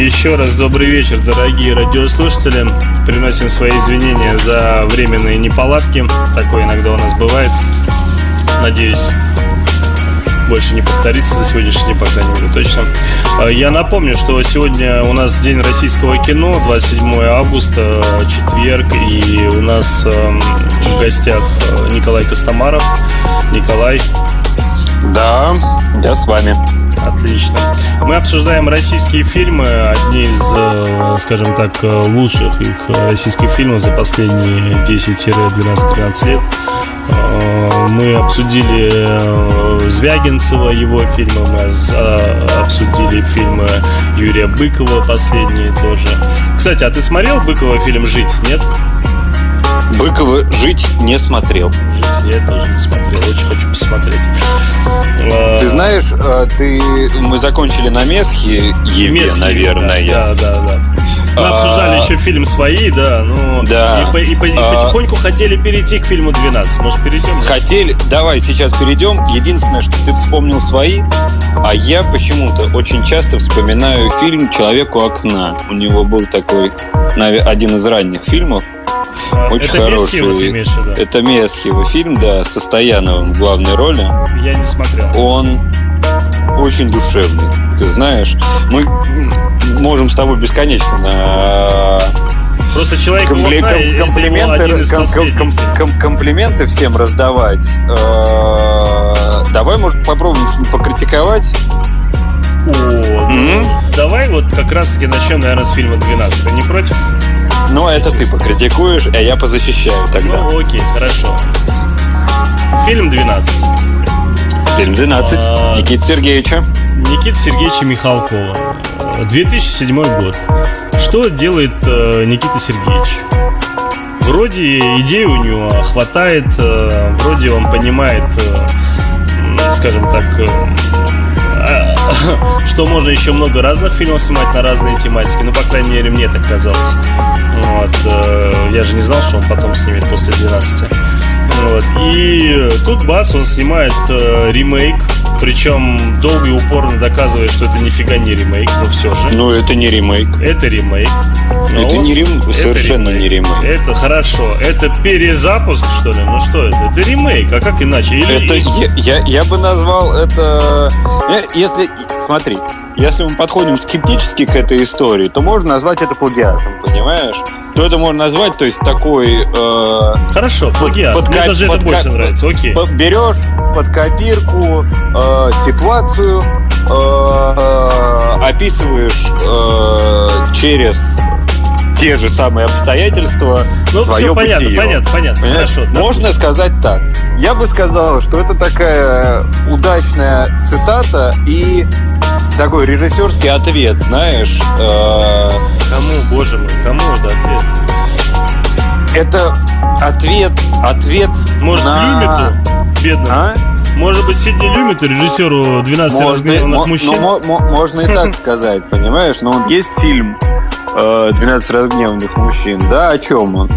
Еще раз добрый вечер, дорогие радиослушатели. Приносим свои извинения за временные неполадки. Такое иногда у нас бывает. Надеюсь, больше не повторится за сегодняшний по крайней мере, точно. А, я напомню, что сегодня у нас День российского кино, 27 августа, четверг, и у нас эм, в гостях э, Николай Костомаров. Николай. Да, я с вами. Отлично. Мы обсуждаем российские фильмы, одни из, э, скажем так, э, лучших их э, российских фильмов за последние 10-12-13 лет. Мы обсудили Звягинцева, его фильмы, мы обсудили фильмы Юрия Быкова, последние тоже. Кстати, а ты смотрел Быкова фильм «Жить», нет? Быкова «Жить» не смотрел. Я тоже не смотрел, очень хочу посмотреть. Ты знаешь, э, ты, мы закончили на Месхе, Еве, Месхе, наверное. Да, да, да. Мы а, обсуждали еще фильм «Свои», да, ну, да. и, и, и, а, потихоньку хотели перейти к фильму «12». Может, перейдем? Хотели, давай сейчас перейдем. Единственное, что ты вспомнил «Свои», а я почему-то очень часто вспоминаю фильм «Человек у окна». У него был такой, один из ранних фильмов, очень это хороший. Месхиева, Это Месхиева фильм, да, со Стояновым в главной роли. Я не смотрел. Он очень душевный. Ты знаешь, мы можем с тобой бесконечно Просто человек Компле- ком- комплименты, ком- ком- ком- комплименты всем раздавать. Э, давай, может, попробуем что-нибудь покритиковать. О, mm-hmm. давай вот как раз-таки начнем, наверное, с фильма «12». Ты не против? Ну, это ты покритикуешь, а я позащищаю тогда. Ну, окей, хорошо. Фильм «12». Фильм «12» а, Никита Сергеевича. Никита Сергеевича Михалкова. 2007 год. Что делает э, Никита Сергеевич? вроде идеи у него хватает, э, вроде он понимает, э, скажем так, а, что можно еще много разных фильмов снимать на разные тематики. Ну, по крайней мере, мне так казалось. Вот. Я же не знал, что он потом снимет после 12. Вот. И тут бац, он снимает э, ремейк причем долго и упорно доказывает, что это нифига не ремейк, но все же. Ну, это не ремейк. Это ремейк. Но это не рем... это совершенно ремейк. не ремейк. Это хорошо. Это перезапуск, что ли? Ну что это? Это ремейк, а как иначе? Или... Это я, я, я бы назвал это... Если... Смотри, если мы подходим скептически к этой истории, то можно назвать это плагиатом, понимаешь? То это можно назвать, то есть такой... Э, Хорошо, плагиат. Под, Мне даже под, это больше нравится, окей. Берешь под копирку э, ситуацию, э, описываешь э, через те же самые обстоятельства. Ну, свое все понятно, бытие. понятно, понятно. Понимаешь? Хорошо. Можно допустим. сказать так. Я бы сказал, что это такая удачная цитата и такой режиссерский ответ, знаешь. Э... Кому, боже мой, кому это ответ? Это ответ, ответ Может, на... Люмиту, бедному? А? Может быть, Сидни Люмиту, режиссеру 12 разгневанных мужчин? Ну, можно и так сказать, понимаешь? Но вот есть фильм 12 э, разгневанных мужчин, да, о чем он?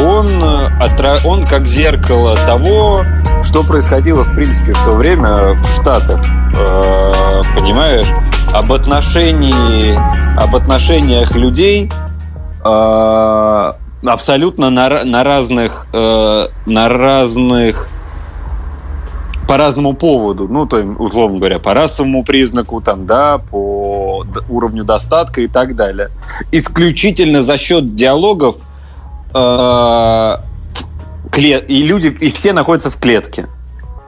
Он, э, он как зеркало того, что происходило, в принципе, в то время в Штатах. Э, понимаешь? Об отношении, об отношениях людей абсолютно на, на разных, на разных по разному поводу, ну, то, условно говоря, по расовому признаку, там, да, по уровню достатка и так далее. Исключительно за счет диалогов э, и люди, и все находятся в клетке.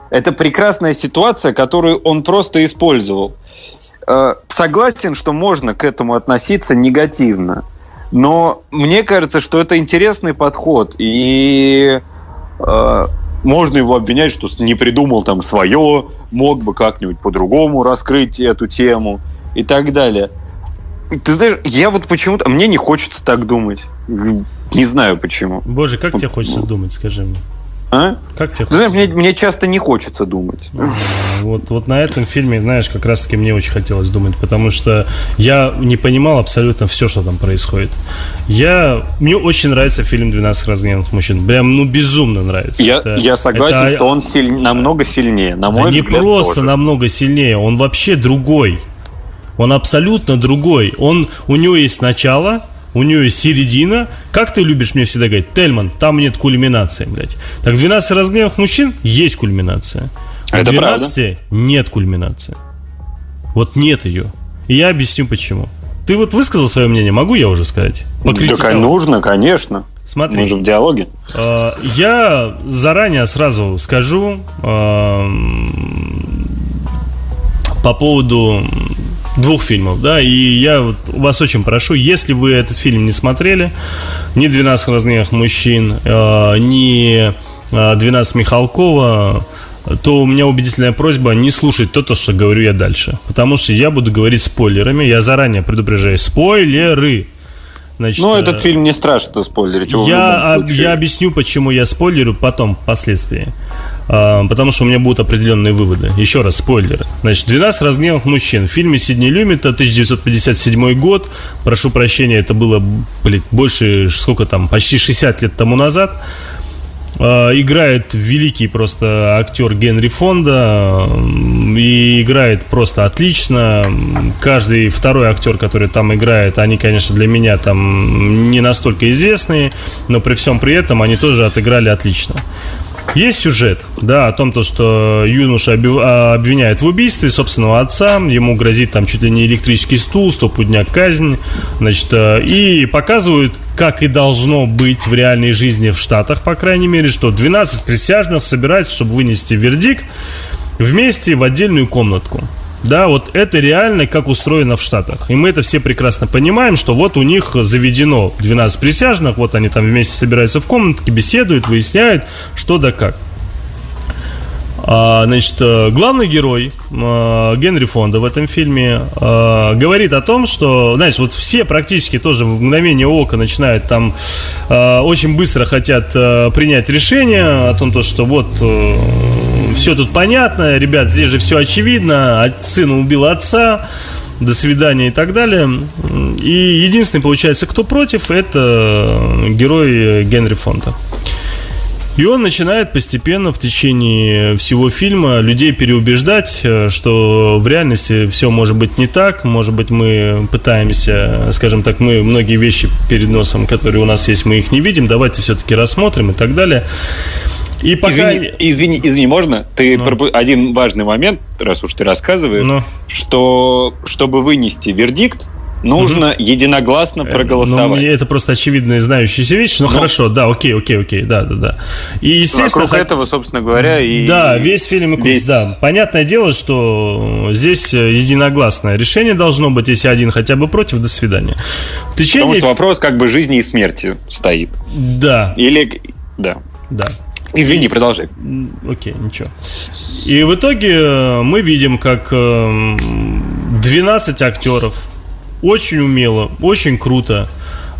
Это прекрасная ситуация, которую он просто использовал. Э, согласен, что можно к этому относиться негативно, но мне кажется, что это интересный подход и э, можно его обвинять, что не придумал там свое, мог бы как-нибудь по-другому раскрыть эту тему и так далее. Ты знаешь, я вот почему-то... Мне не хочется так думать. Не знаю почему. Боже, как тебе хочется думать, скажи мне? А? Как тебе? Знаешь, мне, мне часто не хочется думать. Вот, вот на этом фильме, знаешь, как раз-таки мне очень хотелось думать, потому что я не понимал абсолютно все, что там происходит. Я, мне очень нравится фильм «12 разгневанных мужчин». Прям, ну, безумно нравится. Я, это, я согласен, это, что он силь, намного сильнее, на мой да взгляд, не просто тоже. намного сильнее, он вообще другой. Он абсолютно другой. Он, у него есть начало, у нее есть середина. Как ты любишь мне всегда говорить, Тельман, там нет кульминации, блядь. Так в 12 разгневанных мужчин есть кульминация. В Это 12 правда? нет кульминации. Вот нет ее. И я объясню почему. Ты вот высказал свое мнение, могу я уже сказать? Так нужно, конечно. Смотри. Мы же в диалоге. Э, я заранее сразу скажу э, по поводу двух фильмов, да, и я вот вас очень прошу, если вы этот фильм не смотрели, ни «12 разгневанных мужчин», э, ни «12 Михалкова», то у меня убедительная просьба не слушать то, то, что говорю я дальше. Потому что я буду говорить спойлерами. Я заранее предупреждаю. Спойлеры! Значит, ну, этот э, фильм не страшно спойлерить. Я, я объясню, почему я спойлерю потом, впоследствии. А, потому что у меня будут определенные выводы. Еще раз, спойлеры. Значит, «12 разгневанных мужчин». В фильме Сидни Люмита, 1957 год. Прошу прощения, это было, блин, больше, сколько там, почти 60 лет тому назад. А, играет великий просто актер Генри Фонда и играет просто отлично. Каждый второй актер, который там играет, они, конечно, для меня там не настолько известные, но при всем при этом они тоже отыграли отлично. Есть сюжет, да, о том, то, что юноша а, обвиняет в убийстве собственного отца, ему грозит там чуть ли не электрический стул, стопудняк казнь, значит, э, и показывают, как и должно быть в реальной жизни в Штатах, по крайней мере, что 12 присяжных собираются, чтобы вынести вердикт вместе в отдельную комнатку. Да, вот это реально как устроено в Штатах. И мы это все прекрасно понимаем, что вот у них заведено 12 присяжных, вот они там вместе собираются в комнатке, беседуют, выясняют, что да как. А, значит, э, главный герой а, Генри Фонда в этом фильме а, говорит о том, что, знаешь, вот все практически тоже в мгновение ока начинают там очень быстро хотят принять решение о том, то, что вот все тут понятно, ребят, здесь же все очевидно, сын убил отца, до свидания и так далее. И единственный, получается, кто против, это герой Генри Фонда. И он начинает постепенно в течение всего фильма людей переубеждать, э, что в реальности все может быть не так, может быть мы пытаемся, скажем так, мы многие вещи перед носом, которые у нас есть, мы их не видим, давайте все-таки рассмотрим и так далее. И пока... Извини, извини, извини, можно? Ты ну. пропу... один важный момент, раз уж ты рассказываешь, ну. что чтобы вынести вердикт, нужно угу. единогласно э, проголосовать. Ну, это просто очевидная знающаяся вещь. Ну, ну хорошо, да, окей, окей, окей, да, да, да. И естественно. Вокруг этого, собственно говоря, и. Да, весь фильм и курс, весь... да. Понятное дело, что здесь единогласное решение должно быть, если один хотя бы против, до свидания. В течение... Потому что вопрос как бы жизни и смерти стоит. Да. Или. Да. Да. Извини, продолжай. Окей, ничего. И в итоге э, мы видим, как 12 эм, актеров очень умело, очень круто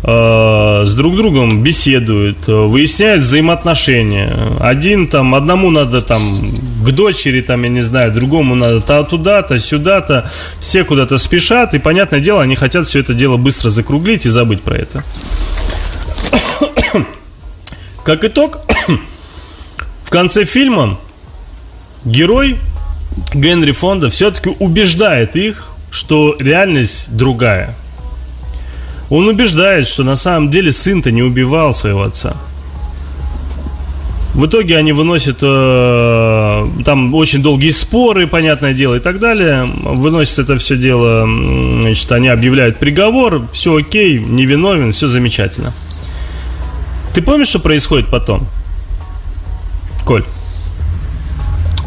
э, с друг другом беседуют, э, выясняют взаимоотношения. Один там, одному надо там к дочери, там, я не знаю, другому надо то туда-то, сюда-то. Все куда-то спешат, и, понятное дело, они хотят все это дело быстро закруглить и забыть про это. Как итог, в конце фильма герой Генри Фонда все-таки убеждает их, что реальность другая. Он убеждает, что на самом деле сын-то не убивал своего отца. В итоге они выносят э, там очень долгие споры, понятное дело, и так далее. Выносят это все дело, значит, они объявляют приговор, все окей, невиновен, все замечательно. Ты помнишь, что происходит потом? Коль.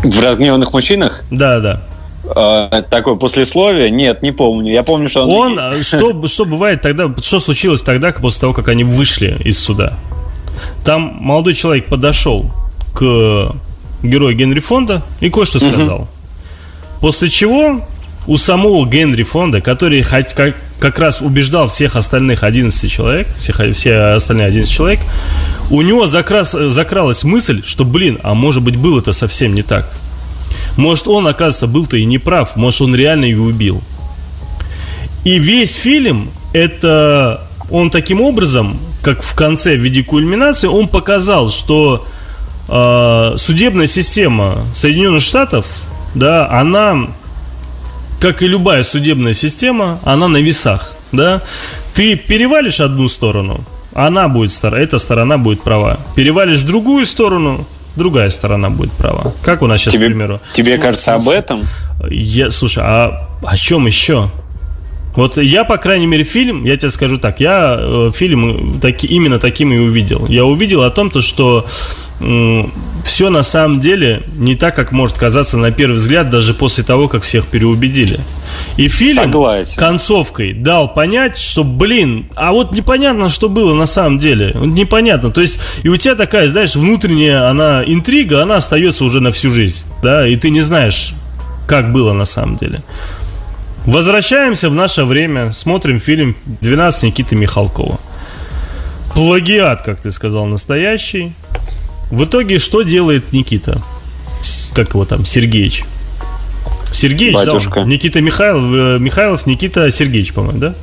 В разгневанных мужчинах? Да, да. Э, такое послесловие? Нет, не помню. Я помню, что он... Он, э, что, что бывает тогда, что случилось тогда, после того, как они вышли из суда? Там молодой человек подошел к герою Генри Фонда и кое-что сказал. Угу. После чего у самого Генри Фонда, который хоть как, как раз убеждал всех остальных 11 человек, всех, все остальные 11 человек, у него закрас, закралась мысль, что, блин, а может быть было это совсем не так. Может он, оказывается, был-то и не прав, может он реально ее убил. И весь фильм это он таким образом, как в конце в виде кульминации, он показал, что э, судебная система Соединенных Штатов, да, она как и любая судебная система, она на весах, да. Ты перевалишь одну сторону, она будет стара, эта сторона будет права. Перевалишь в другую сторону, другая сторона будет права. Как у нас сейчас, тебе, к примеру. Тебе с, кажется с, об этом? Я, слушай, а о чем еще? Вот я, по крайней мере, фильм, я тебе скажу так, я э, фильм таки, именно таким и увидел. Я увидел о том, то, что э, все на самом деле не так, как может казаться на первый взгляд, даже после того, как всех переубедили. И фильм Согласен. концовкой дал понять, что, блин, а вот непонятно, что было на самом деле. Непонятно. То есть, и у тебя такая, знаешь, внутренняя она интрига, она остается уже на всю жизнь. Да, и ты не знаешь, как было на самом деле. Возвращаемся в наше время, смотрим фильм «12 Никиты Михалкова». Плагиат, как ты сказал, настоящий. В итоге что делает Никита? Как его там, Сергеич? Сергеич, Батюшка. да? Никита Михайлов, э, Михайлов, Никита Сергеевич, по-моему, да?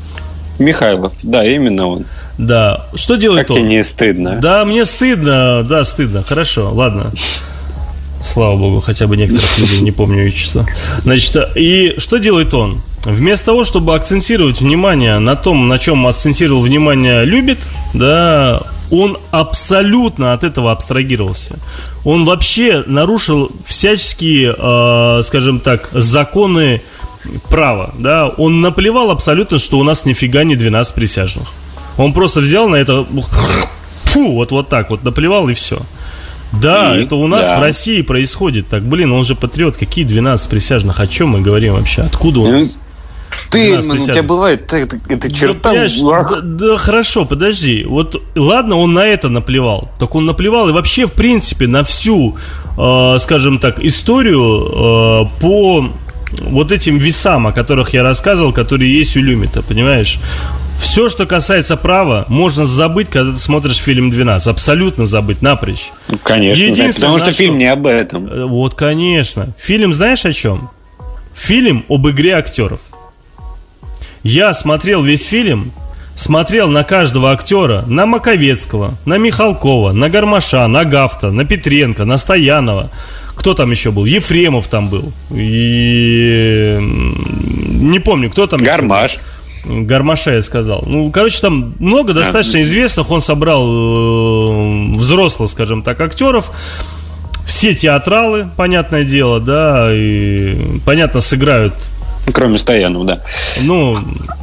Михайлов, да, именно он. Да. Что делает как он? тебе не стыдно? Да, мне стыдно, да, стыдно. Хорошо, ладно. Слава богу, хотя бы некоторых людей не помню число. Значит, и что делает он? Вместо того, чтобы акцентировать внимание на том, на чем акцентировал внимание любит, да, он абсолютно от этого абстрагировался. Он вообще нарушил всяческие, э, скажем так, законы права, да. Он наплевал абсолютно, что у нас нифига не 12 присяжных. Он просто взял на это, фу, вот вот так вот наплевал и все. Да, и, это у нас да. в России происходит. Так, блин, он же патриот. Какие 12 присяжных? О чем мы говорим вообще? Откуда у нас? Ты, ну, у тебя бывает это, это черта. Ну, да, да, хорошо, подожди. Вот ладно, он на это наплевал. Так он наплевал и вообще, в принципе, на всю, э, скажем так, историю э, по вот этим весам, о которых я рассказывал, которые есть у Люмита, понимаешь? Все, что касается права, можно забыть, когда ты смотришь фильм 12. Абсолютно забыть, напрочь. Ну, конечно, Единственное, да, потому что фильм не об этом. Э, вот, конечно. Фильм знаешь о чем? Фильм об игре актеров. Я смотрел весь фильм, смотрел на каждого актера, на Маковецкого, на Михалкова, на Гармаша, на Гафта, на Петренко, на Стоянова. Кто там еще был? Ефремов там был. И... Не помню, кто там. Гармаш. Гармаша я сказал. Ну, короче, там много достаточно известных. Он собрал э, взрослых, скажем так, актеров. Все театралы, понятное дело, да, и понятно, сыграют. Кроме Стоянов, да. Ну,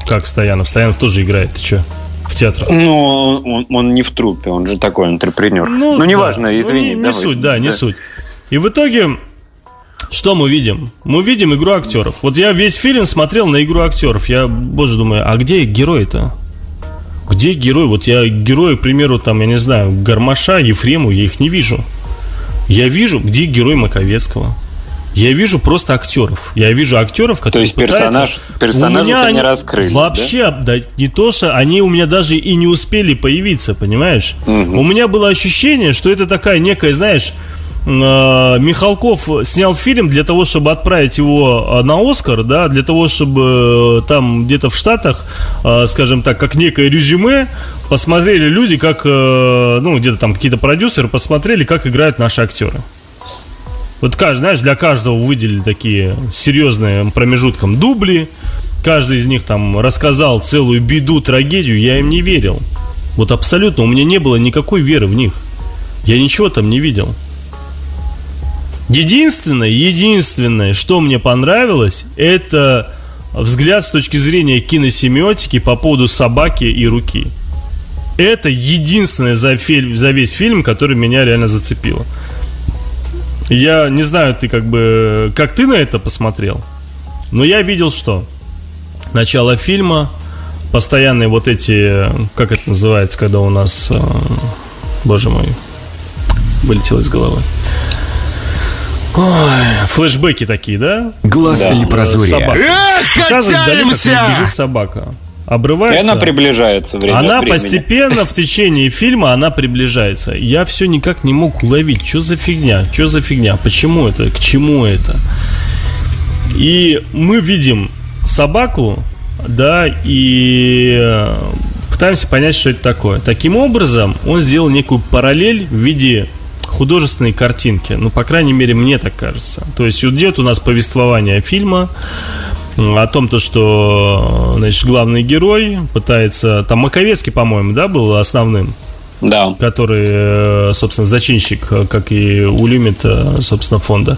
как Стоянов? Стоянов тоже играет, ты что? В театрах. Ну, он, он не в трупе, он же такой интерпренер. Ну, ну неважно, да. извини. Ну, не, не суть, да, не да. суть. И в итоге что мы видим? Мы видим игру актеров. Вот я весь фильм смотрел на игру актеров. Я, боже, думаю, а где герой-то? Где герой? Вот я герои, к примеру, там, я не знаю, Гармаша, Ефрему, я их не вижу. Я вижу, где герой Маковецкого. Я вижу просто актеров. Я вижу актеров, которые. То есть персонаж, персонажи не раскрыли. Вообще, да? да, не то, что они у меня даже и не успели появиться, понимаешь? Угу. У меня было ощущение, что это такая некая, знаешь, Э, Михалков снял фильм для того, чтобы отправить его э, на Оскар, да, для того, чтобы э, там где-то в Штатах, скажем так, как некое резюме, посмотрели люди, как, ну, где-то там какие-то продюсеры посмотрели, как играют наши актеры. Вот, каждый, знаешь, для каждого выделили такие серьезные промежутком дубли. Каждый из них там рассказал целую беду, трагедию. Я им не верил. Вот абсолютно. У меня не было никакой веры в них. Я ничего там не видел. Единственное, единственное, что мне понравилось, это взгляд с точки зрения киносемиотики по поводу собаки и руки. Это единственное за, фильм, за весь фильм, который меня реально зацепило. Я не знаю, ты как бы, как ты на это посмотрел, но я видел что? Начало фильма, постоянные вот эти, как это называется, когда у нас, э, боже мой, вылетело из головы. Ой, флешбеки такие, да? Глаз да. лепрозория. Собака. Эх, далеко, как бежит собака. Обрывается. И она приближается время Она постепенно в течение фильма она приближается. Я все никак не мог уловить, что за фигня, что за фигня, почему это, к чему это. И мы видим собаку, да, и э, пытаемся понять, что это такое. Таким образом, он сделал некую параллель в виде художественной картинки. Ну, по крайней мере, мне так кажется. То есть идет у нас повествование фильма о том, то, что значит, главный герой пытается... Там Маковецкий, по-моему, да, был основным? Да. Который, э, собственно, зачинщик, как и у Люмита, собственно, фонда.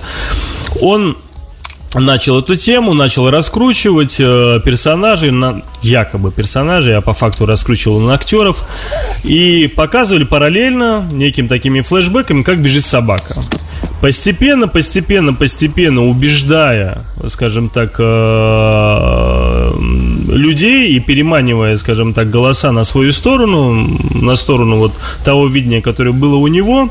Он начал эту тему, начал раскручивать э, персонажей, на, якобы персонажей, а по факту раскручивал на актеров. И показывали параллельно неким такими флешбеками, как бежит собака. Постепенно, постепенно, постепенно убеждая, скажем так, э, людей и переманивая, скажем так, голоса на свою сторону, на сторону вот того видения, которое было у него,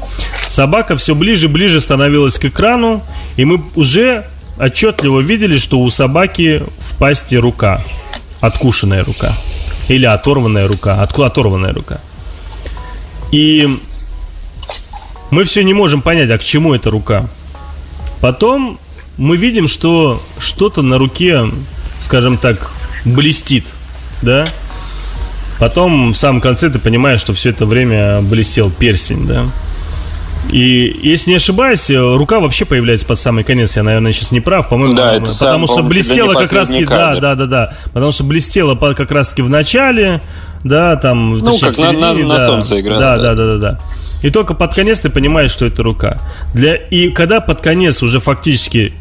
собака все ближе и ближе становилась к экрану, и мы уже отчетливо видели, что у собаки в пасти рука. Откушенная рука. Или оторванная рука. От, оторванная рука. И мы все не можем понять, а к чему эта рука. Потом мы видим, что что-то на руке, скажем так, блестит, да? Потом в самом конце ты понимаешь, что все это время блестел персень, да? И, если не ошибаюсь, рука вообще появляется под самый конец. Я, наверное, сейчас не прав, по-моему. Да, это потому сам, что блестела как раз-таки, да, да, да, да. Потому что блестела как раз-таки в начале, да, там. Ну, точнее, как середине, на, на, да, на солнце играет. Да, да, да, да, да. И только под конец ты понимаешь, что это рука. Для, и когда под конец уже фактически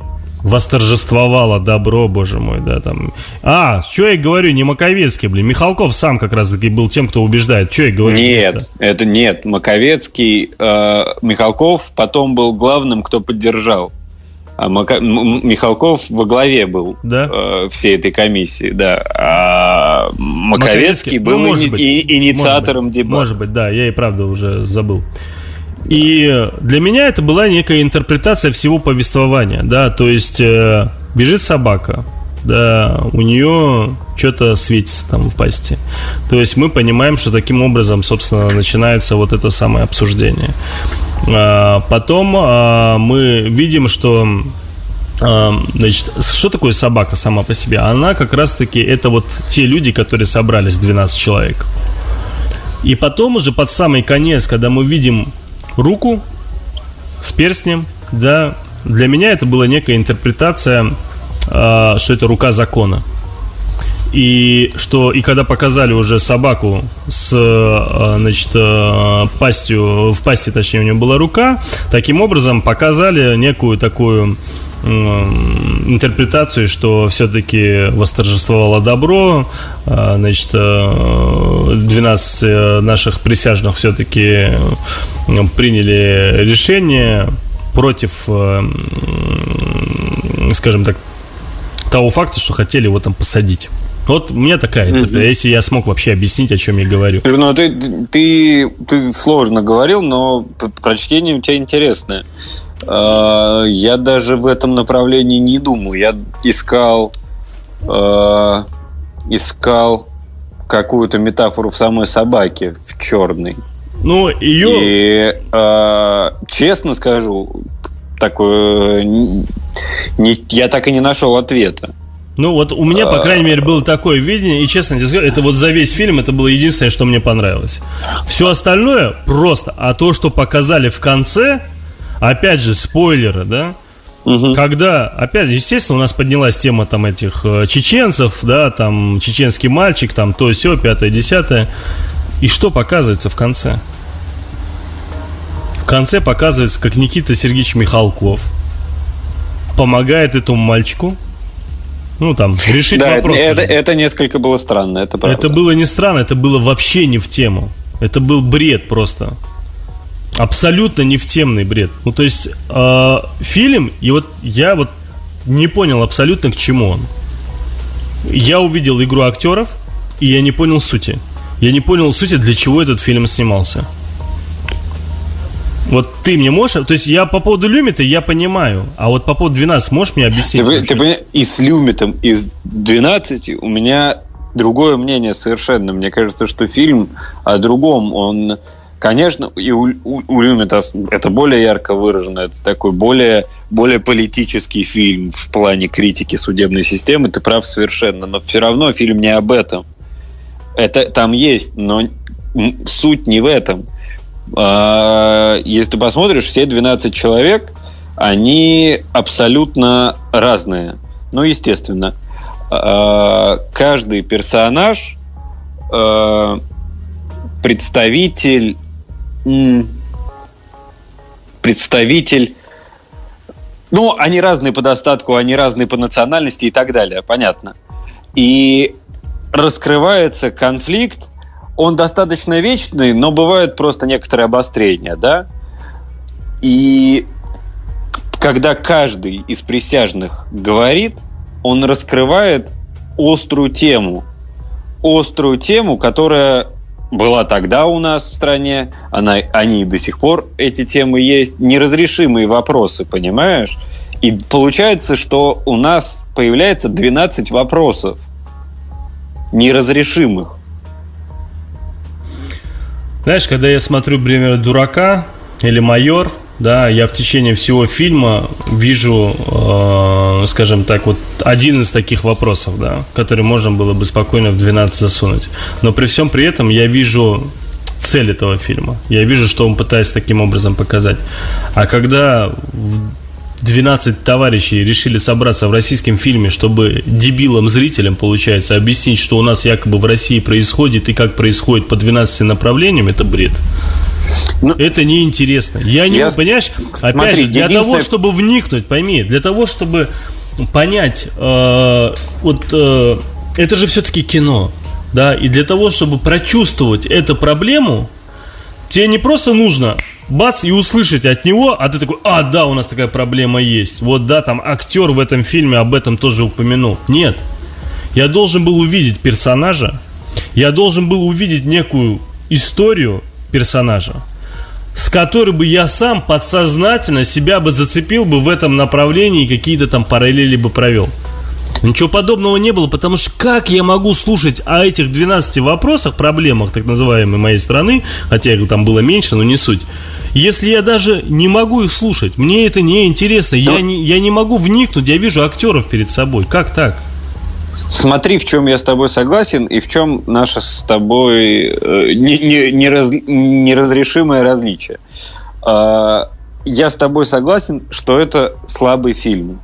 восторжествовало добро, боже мой, да, там. А, что я говорю, не Маковецкий, блин, Михалков сам как раз таки был тем, кто убеждает. Что я говорю? Нет, это, это нет, Маковецкий, э, Михалков потом был главным, кто поддержал. А Мака... Михалков во главе был да? э, всей этой комиссии, да. А Маковецкий, Маковецкий был ну, ини... быть, инициатором может. Может быть, да, я и правда уже забыл. И для меня это была некая интерпретация всего повествования, да, то есть э, бежит собака, да, у нее что-то светится там в пасти. То есть мы понимаем, что таким образом, собственно, начинается вот это самое обсуждение. А, потом а, мы видим, что а, Значит, что такое собака сама по себе? Она как раз-таки это вот те люди, которые собрались, 12 человек. И потом уже под самый конец, когда мы видим руку с перстнем, да, для меня это была некая интерпретация, что это рука закона. И что и когда показали уже собаку с э, значит, э, пастью, в пасти, точнее, у нее была рука, таким образом показали некую такую интерпретацию, что все-таки восторжествовало добро, э, значит, 12 наших присяжных все-таки приняли решение против, скажем так, того факта, что хотели его там посадить. Вот у меня такая, mm-hmm. если я смог вообще объяснить, о чем я говорю. Ну, ты, ты, ты сложно говорил, но прочтение у тебя интересное. А, я даже в этом направлении не думал. Я искал, а, искал какую-то метафору в самой собаке, в черной. Ну, ее... И, э, честно скажу, такое, не, я так и не нашел ответа. Ну вот у меня, по крайней мере, было такое видение, и честно тебе скажу, это вот за весь фильм это было единственное, что мне понравилось. Все остальное просто, а то, что показали в конце, опять же, спойлеры, да, Угу. Когда, опять, естественно, у нас поднялась тема там этих э, чеченцев, да, там чеченский мальчик, там то все, пятое, десятое. И что показывается в конце? В конце показывается, как Никита Сергеевич Михалков помогает этому мальчику ну, там, решить да, вопрос. Это, это несколько было странно, это правда. Это было не странно, это было вообще не в тему. Это был бред просто. Абсолютно не в темный бред. Ну, то есть, э, фильм, и вот я вот не понял абсолютно к чему он. Я увидел игру актеров, и я не понял сути. Я не понял сути, для чего этот фильм снимался. Вот ты мне можешь... То есть я по поводу Люмита я понимаю, а вот по поводу 12 можешь мне объяснить? Ты, ты понимаешь, и с Люмитом из 12 у меня другое мнение совершенно. Мне кажется, что фильм о другом, он... Конечно, и у, у, у Люмита это более ярко выражено, это такой более, более политический фильм в плане критики судебной системы, ты прав совершенно, но все равно фильм не об этом. Это там есть, но суть не в этом. А, если ты посмотришь, все 12 человек, они абсолютно разные. Ну, естественно. А, каждый персонаж а, представитель представитель ну, они разные по достатку, они разные по национальности и так далее, понятно. И раскрывается конфликт он достаточно вечный, но бывают просто некоторые обострения, да? И когда каждый из присяжных говорит, он раскрывает острую тему. Острую тему, которая была тогда у нас в стране, она, они до сих пор, эти темы есть, неразрешимые вопросы, понимаешь? И получается, что у нас появляется 12 вопросов неразрешимых. Знаешь, когда я смотрю «Бремя дурака» или «Майор», да, я в течение всего фильма вижу, э, скажем так, вот один из таких вопросов, да, который можно было бы спокойно в 12 засунуть. Но при всем при этом я вижу цель этого фильма. Я вижу, что он пытается таким образом показать. А когда 12 товарищей решили собраться в российском фильме, чтобы дебилам зрителям, получается, объяснить, что у нас якобы в России происходит и как происходит по 12 направлениям, это бред. Ну, это неинтересно. Я не, я... понимаешь, Смотри, опять же, для единственное... того, чтобы вникнуть, пойми, для того, чтобы понять, э, вот э, это же все-таки кино, да, и для того, чтобы прочувствовать эту проблему, тебе не просто нужно бац, и услышать от него, а ты такой, а, да, у нас такая проблема есть. Вот, да, там актер в этом фильме об этом тоже упомянул. Нет. Я должен был увидеть персонажа, я должен был увидеть некую историю персонажа, с которой бы я сам подсознательно себя бы зацепил бы в этом направлении и какие-то там параллели бы провел. Ничего подобного не было, потому что как я могу слушать о этих 12 вопросах, проблемах так называемой моей страны, хотя их там было меньше, но не суть, если я даже не могу их слушать, мне это не интересно, я не, я не могу вникнуть, я вижу актеров перед собой. Как так? Смотри, в чем я с тобой согласен и в чем наше с тобой э, не, не, не раз, неразрешимое различие. Э, я с тобой согласен, что это слабый фильм.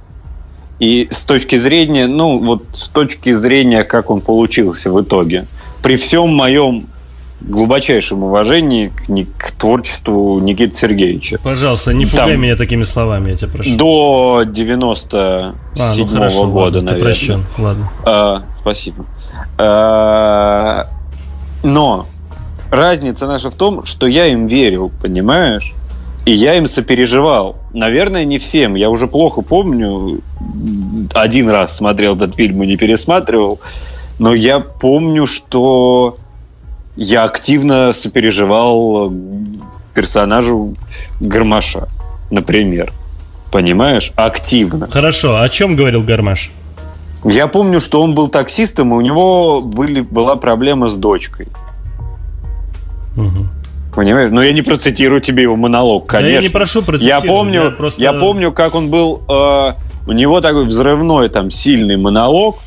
И с точки зрения, ну, вот с точки зрения, как он получился в итоге, при всем моем глубочайшем уважении к, к творчеству Никиты Сергеевича. Пожалуйста, не пугай Там меня такими словами, я тебя прошу. До 97 а, ну хорошо, года, ладно, наверное. Ты прощен, ладно. А, спасибо. А, но разница наша в том, что я им верил, понимаешь? И я им сопереживал. Наверное, не всем. Я уже плохо помню. Один раз смотрел этот фильм и не пересматривал. Но я помню, что я активно сопереживал персонажу Гармаша, например. Понимаешь? Активно. Хорошо. О чем говорил Гармаш? Я помню, что он был таксистом, и у него были, была проблема с дочкой. Угу. Понимаешь? Но я не процитирую тебе его монолог, конечно. Да я не прошу процитировать. Я помню, я, просто... я помню, как он был... Э, у него такой взрывной, там, сильный монолог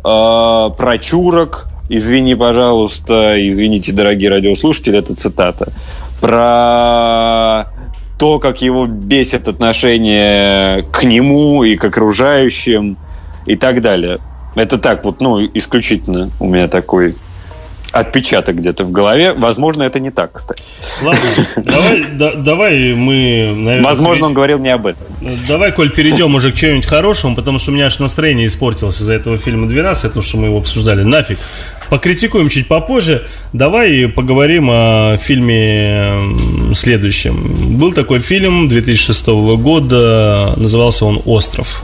э, про чурок. Извини, пожалуйста, извините, дорогие радиослушатели, это цитата. Про то, как его бесит отношение к нему и к окружающим и так далее. Это так вот, ну, исключительно у меня такой отпечаток где-то в голове. Возможно, это не так, кстати. Ладно, давай, да, давай мы, наверное... Возможно, пере... он говорил не об этом. Давай, Коль, перейдем уже к чему-нибудь хорошему, потому что у меня аж настроение испортилось из-за этого фильма 12, потому что мы его обсуждали. Нафиг. Покритикуем чуть попозже. Давай поговорим о фильме следующем. Был такой фильм 2006 года, назывался он «Остров»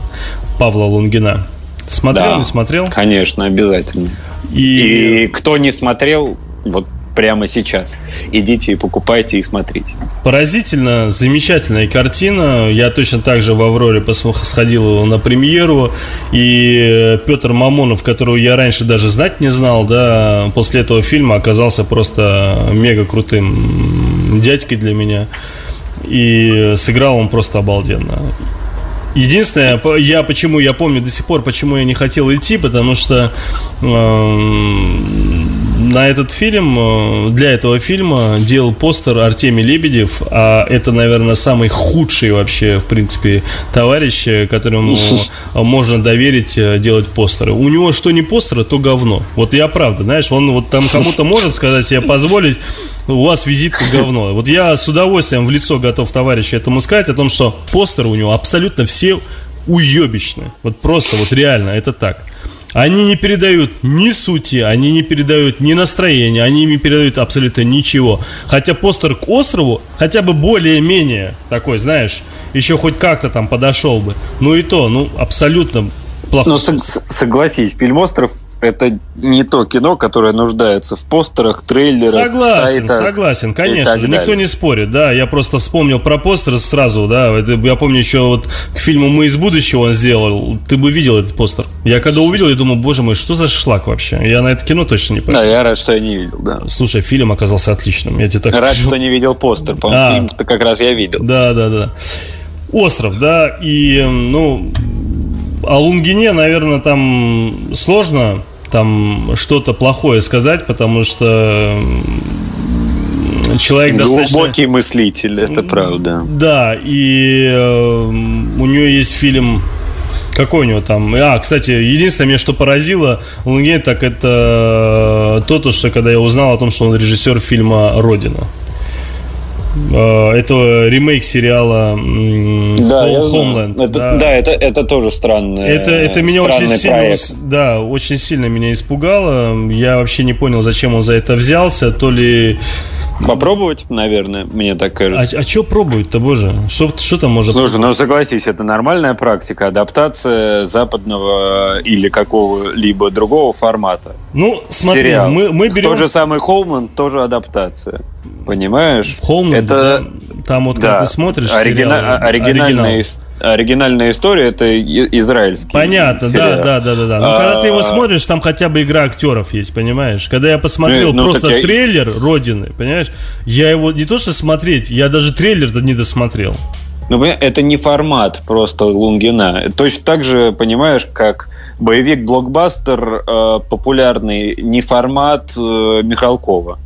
Павла Лунгина. Смотрел, да, не смотрел? Конечно, обязательно. И... и кто не смотрел, вот прямо сейчас. Идите и покупайте и смотрите. Поразительно, замечательная картина. Я точно так же в Авроре сходил на премьеру. И Петр Мамонов, которого я раньше даже знать не знал, да, после этого фильма оказался просто мега крутым дядькой для меня. И сыграл он просто обалденно. Единственное, я почему я помню до сих пор, почему я не хотел идти, потому что э, на этот фильм, э, для этого фильма делал постер Артемий Лебедев, а это, наверное, самый худший вообще, в принципе, товарищ, которому можно доверить э, делать постеры. У него что не постеры, то говно. Вот я правда, знаешь, он вот там кому-то может сказать себе позволить, у вас визитка говно. Вот я с удовольствием в лицо готов товарищу этому сказать о том, что постеры у него абсолютно все уебищны. Вот просто, вот реально, это так. Они не передают ни сути, они не передают ни настроения, они не передают абсолютно ничего. Хотя постер к острову хотя бы более-менее такой, знаешь, еще хоть как-то там подошел бы. Ну и то, ну абсолютно плохо. Ну согласись, фильм «Остров» это не то кино, которое нуждается в постерах, трейлерах, Согласен, сайтах согласен, конечно же, никто не спорит, да, я просто вспомнил про постер сразу, да, я помню еще вот к фильму «Мы из будущего» он сделал, ты бы видел этот постер. Я когда увидел, я думаю, боже мой, что за шлак вообще? Я на это кино точно не понял. Да, я рад, что я не видел, да. Слушай, фильм оказался отличным, я тебе так Рад, скажу. что не видел постер, по-моему, а, фильм-то как раз я видел. Да, да, да. Остров, да, и, ну, о Лунгине, наверное, там сложно там что-то плохое сказать, потому что человек достаточно... Глубокий мыслитель, это правда. Да, и э, у нее есть фильм... Какой у него там? А, кстати, единственное, меня что поразило Лунгей, так это то, то, что когда я узнал о том, что он режиссер фильма «Родина». Э, это ремейк сериала да, Homeland. Это, да. да, это, это тоже странный Это, это меня очень сильно, да, очень сильно меня испугало. Я вообще не понял, зачем он за это взялся. То ли Попробовать, наверное, мне так кажется. А, а что пробовать-то, боже? Что, что там может Слушай, ну согласись, это нормальная практика, адаптация западного или какого-либо другого формата. Ну, смотри, Сериал. мы, мы берем... Тот же самый Холман, тоже адаптация. Понимаешь? Холман, это... Да, там вот, да. когда ты смотришь Оригина... сериал, оригинальная, оригинал. оригинальная история, это израильский Понятно, сериал. да, да, да, да, да. Но а... когда ты его смотришь, там хотя бы игра актеров есть, понимаешь? Когда я посмотрел ну, просто кстати, трейлер Родины, понимаешь? Я его не то что смотреть, я даже трейлер не досмотрел. Ну, это не формат просто Лунгина. Точно так же, понимаешь, как боевик-блокбастер э, популярный, не формат э, Михалкова.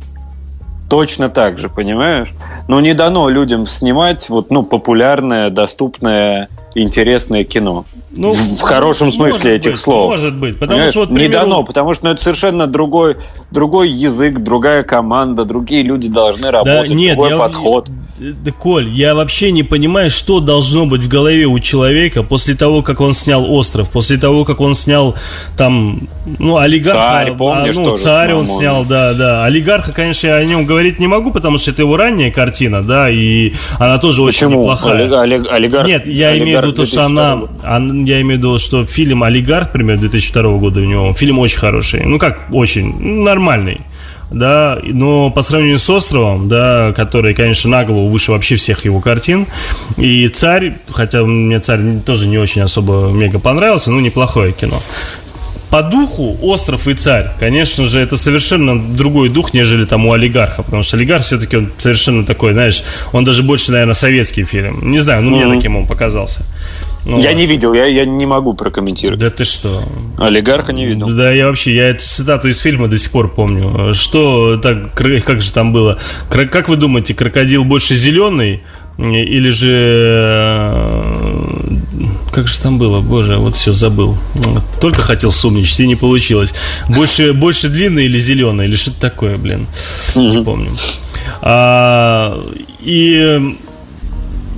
Точно так же, понимаешь? Но не дано людям снимать вот, ну, популярное, доступное, интересное кино. Ну, в хорошем смысле этих быть, слов. Может быть, потому Понимаешь? что вот, примеру... не дано, потому что ну, это совершенно другой, другой язык, другая команда, другие люди должны работать, да, нет, другой я, подход. Да, Коль, я вообще не понимаю, что должно быть в голове у человека после того, как он снял «Остров», после того, как он снял там, ну, «Олигарха». Царь, помнишь, а, ну, тоже «Царь» он снял, да, да. «Олигарха», конечно, я о нем говорить не могу, потому что это его ранняя картина, да, и она тоже Почему? очень неплохая. Олиг, олигарх, Нет, я олигарх имею в виду то, что она, она, я имею в виду, что фильм «Олигарх», например, 2002 года у него, фильм очень хороший, ну, как очень, нормальный. Да, но по сравнению с островом, да, который, конечно, на голову выше вообще всех его картин, и царь, хотя мне царь тоже не очень особо мега понравился, но неплохое кино. По духу остров и царь, конечно же, это совершенно другой дух, нежели там у олигарха, потому что олигарх все-таки он совершенно такой, знаешь, он даже больше, наверное, советский фильм. Не знаю, ну mm-hmm. мне таким он показался. Ну, я не видел, я, я не могу прокомментировать. Да ты что? Олигарха не видел. Да, я вообще, я эту цитату из фильма до сих пор помню. Что так, как же там было? Как вы думаете, крокодил больше зеленый? Или же... Как же там было? Боже, вот все забыл. Только хотел сумничать, и не получилось. Больше, больше длинный или зеленый? Или что-то такое, блин. Не помню. А, и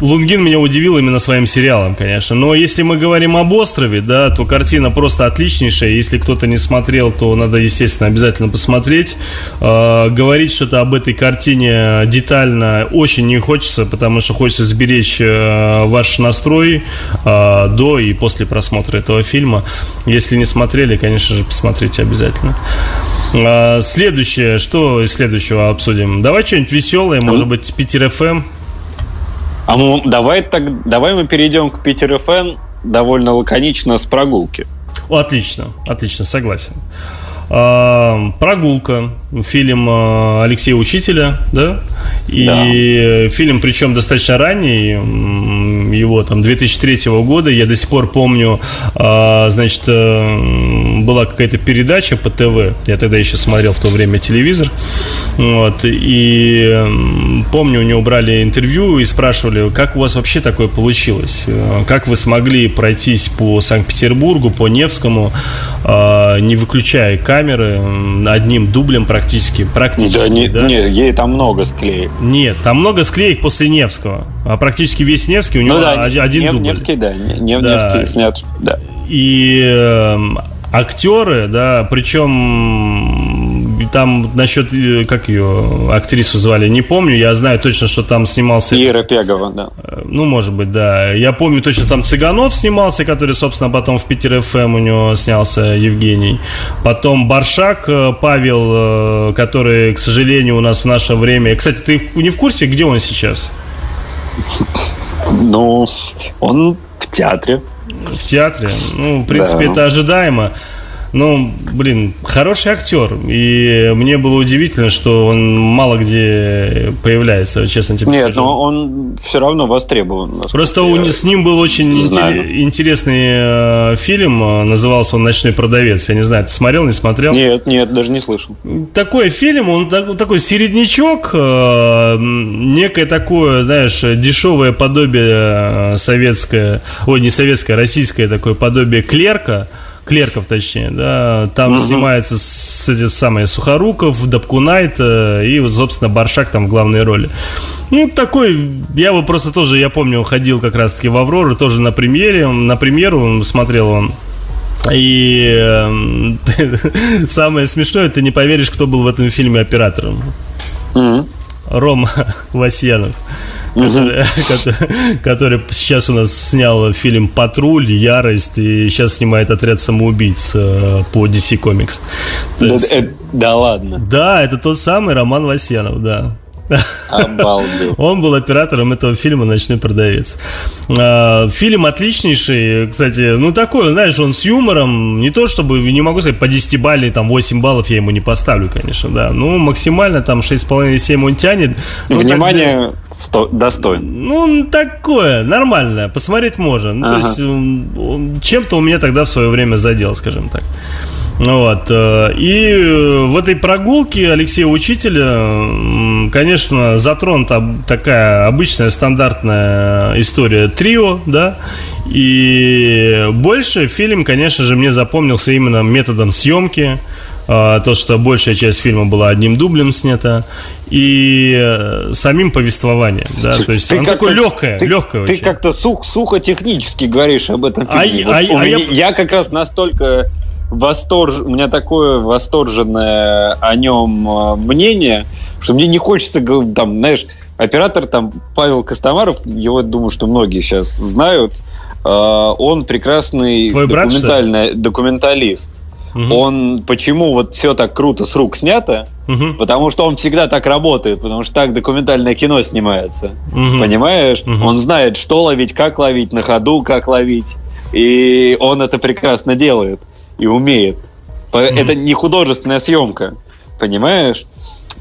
Лунгин меня удивил именно своим сериалом, конечно. Но если мы говорим об острове, да, то картина просто отличнейшая. Если кто-то не смотрел, то надо, естественно, обязательно посмотреть. Э, говорить что-то об этой картине детально очень не хочется, потому что хочется сберечь э, ваш настрой э, до и после просмотра этого фильма. Если не смотрели, конечно же, посмотрите обязательно. Э, следующее, что из следующего обсудим? Давай что-нибудь веселое, может быть, Питер ФМ. А мы, давай, так, давай мы перейдем к Питер ФН довольно лаконично с прогулки. Отлично, отлично, согласен. А, прогулка, фильм а, Алексея Учителя, да? И да. фильм, причем достаточно ранний, его там 2003 года. Я до сих пор помню, а, значит, была какая-то передача по ТВ. Я тогда еще смотрел в то время телевизор. Вот, и помню, у него брали интервью и спрашивали, как у вас вообще такое получилось? Как вы смогли пройтись по Санкт-Петербургу, по Невскому, не выключая камеры, одним дублем практически? практически да, не, да? Нет, ей там много склеек. Нет, там много склеек после Невского. А практически весь Невский у него ну, да, один Нев, дубль. Невский, да. Нев, да. Невский снят, да. И э, актеры, да, причем там насчет, э, как ее актрису звали, не помню, я знаю точно, что там снимался... Ира Пегова, да. Э, ну, может быть, да. Я помню точно, там Цыганов снимался, который, собственно, потом в Питер ФМ у него снялся Евгений. Потом Баршак э, Павел, который, к сожалению, у нас в наше время... Кстати, ты не в курсе, где он сейчас? Ну, он в театре. В театре. Ну, в принципе, да. это ожидаемо. Ну, блин, хороший актер. И мне было удивительно, что он мало где появляется, честно тебе Нет, скажу. но он все равно востребован. Просто у, с ним был очень интер, интересный э, фильм. Э, назывался он «Ночной продавец». Я не знаю, ты смотрел, не смотрел? Нет, нет, даже не слышал. Такой фильм, он так, такой середнячок, э, некое такое, знаешь, дешевое подобие э, советское, ой, не советское, а российское такое подобие клерка – клерков, точнее, да. Там угу. снимается с, эти самые Сухоруков, Дабкунайт э, и, собственно, Баршак там в главной роли. Ну, такой, я его просто тоже, я помню, ходил как раз-таки в Аврору, тоже на премьере, на премьеру смотрел он. И э, самое смешное, ты не поверишь, кто был в этом фильме оператором. Mm-hmm. Рома Васьянов. Который, сейчас у нас снял фильм «Патруль», «Ярость» и сейчас снимает «Отряд самоубийц» э, по DC Comics. Это, да ладно? Да, это тот самый Роман Васьянов, да. Обалдеть. Он был оператором этого фильма «Ночной продавец». А, фильм отличнейший, кстати, ну такой, знаешь, он с юмором, не то чтобы, не могу сказать, по 10 баллов, там 8 баллов я ему не поставлю, конечно, да, ну максимально там 6,5-7 он тянет. Ну, Внимание, так, достойно. Ну, такое, нормальное, посмотреть можно. Ну, ага. То есть, чем-то у меня тогда в свое время задел, скажем так. Вот. Э, и в этой прогулке Алексея Учителя, конечно, затронута такая обычная стандартная история трио, да, и больше фильм, конечно же, мне запомнился именно методом съемки, э, то, что большая часть фильма была одним дублем снята, и э, самим повествованием, да, то есть он такой легкое, ты, легкое Ты как-то сух, сухо технически говоришь об этом а фильме. А, вот а, а меня, я... я как раз настолько восторж... у меня такое восторженное о нем э, мнение, что мне не хочется, там, знаешь, оператор там Павел Костомаров, его, думаю, что многие сейчас знают, э, он прекрасный Твой документальный, документалист. Угу. Он почему вот все так круто с рук снято? Угу. Потому что он всегда так работает, потому что так документальное кино снимается. Угу. Понимаешь? Угу. Он знает, что ловить, как ловить, на ходу как ловить. И он это прекрасно делает и умеет. Mm-hmm. Это не художественная съемка, понимаешь?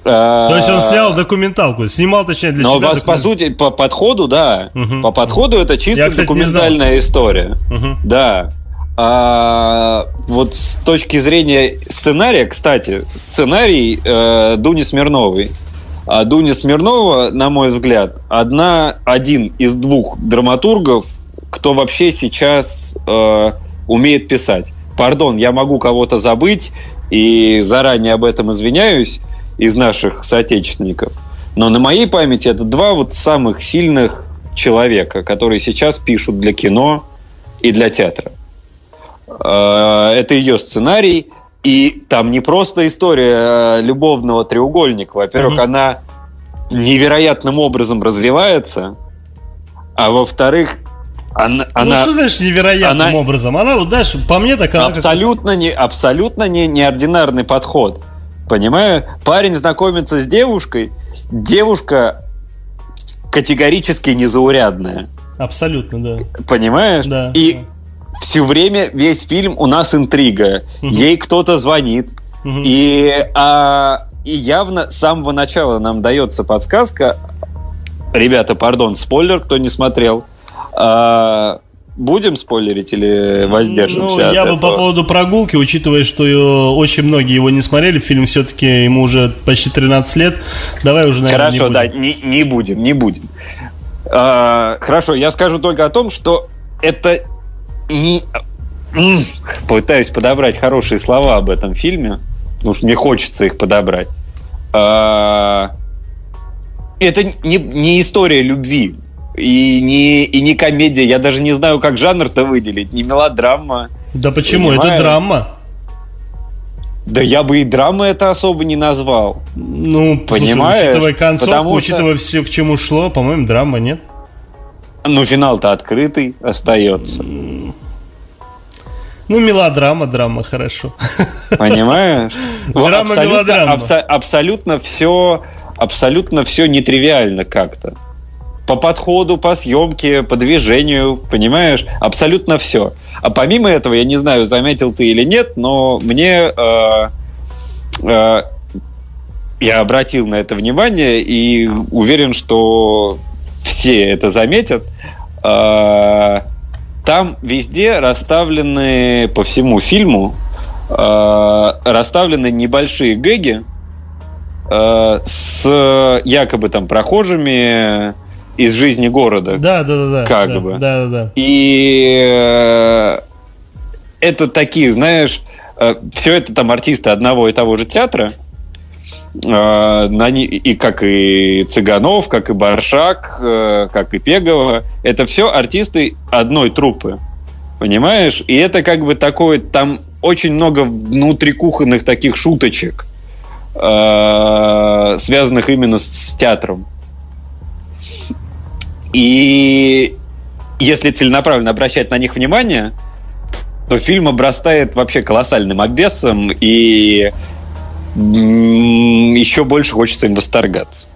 То есть он снял документалку, снимал, точнее, для Но себя. Но по сути, по подходу, да. Угу. По подходу это чисто Я, кстати, документальная история. Угу. Да. А, вот с точки зрения сценария, кстати, сценарий э, Дуни Смирновой. А Дуня Смирнова, на мой взгляд, одна, один из двух драматургов, кто вообще сейчас э, умеет писать пардон, я могу кого-то забыть, и заранее об этом извиняюсь из наших соотечественников. Но на моей памяти это два вот самых сильных человека, которые сейчас пишут для кино и для театра. А, это ее сценарий, и там не просто история любовного треугольника. Во-первых, mm-hmm. она невероятным образом развивается, а во-вторых, она, ну, она, что значит невероятным она, образом? Она, вот, знаешь, по мне так она абсолютно, как... не, абсолютно не, неординарный подход. Понимаю? Парень знакомится с девушкой, девушка категорически незаурядная. Абсолютно, да. Понимаешь? Да. И да. все время весь фильм у нас интрига. Угу. Ей кто-то звонит. Угу. И, а, и явно с самого начала нам дается подсказка. Ребята, пардон, спойлер, кто не смотрел. А, будем спойлерить или воздержимся? Ну, я бы по поводу прогулки, учитывая, что очень многие его не смотрели, фильм все-таки ему уже почти 13 лет. Давай уже, наверное, Хорошо, не да, не, не будем, не будем. А, хорошо, я скажу только о том, что это не... Пытаюсь подобрать хорошие слова об этом фильме, потому что мне хочется их подобрать. А, это не, не история любви и не, и не комедия. Я даже не знаю, как жанр-то выделить. Не мелодрама. Да почему? Понимаю? Это драма. Да я бы и драмы это особо не назвал. Ну, понимаешь? Слушай, учитывая концовку, Потому учитывая что... все, к чему шло, по-моему, драма нет. Ну, финал-то открытый остается. Ну, мелодрама, драма, хорошо. Понимаешь? Драма, мелодрама. Абсолютно все, абсолютно все нетривиально как-то по подходу, по съемке, по движению, понимаешь? Абсолютно все. А помимо этого, я не знаю, заметил ты или нет, но мне э, э, я обратил на это внимание и уверен, что все это заметят. Э, там везде расставлены по всему фильму э, расставлены небольшие гэги э, с якобы там прохожими из жизни города. Да, да, да, да. Как да, бы. Да, да, да. И э, это такие, знаешь, э, все это там артисты одного и того же театра, э, и как и Цыганов, как и Баршак, как и Пегова, это все артисты одной труппы. Понимаешь? И это как бы такое, там очень много внутрикухонных таких шуточек, связанных именно с театром. И если целенаправленно обращать на них внимание, то фильм обрастает вообще колоссальным обвесом, и еще больше хочется им восторгаться.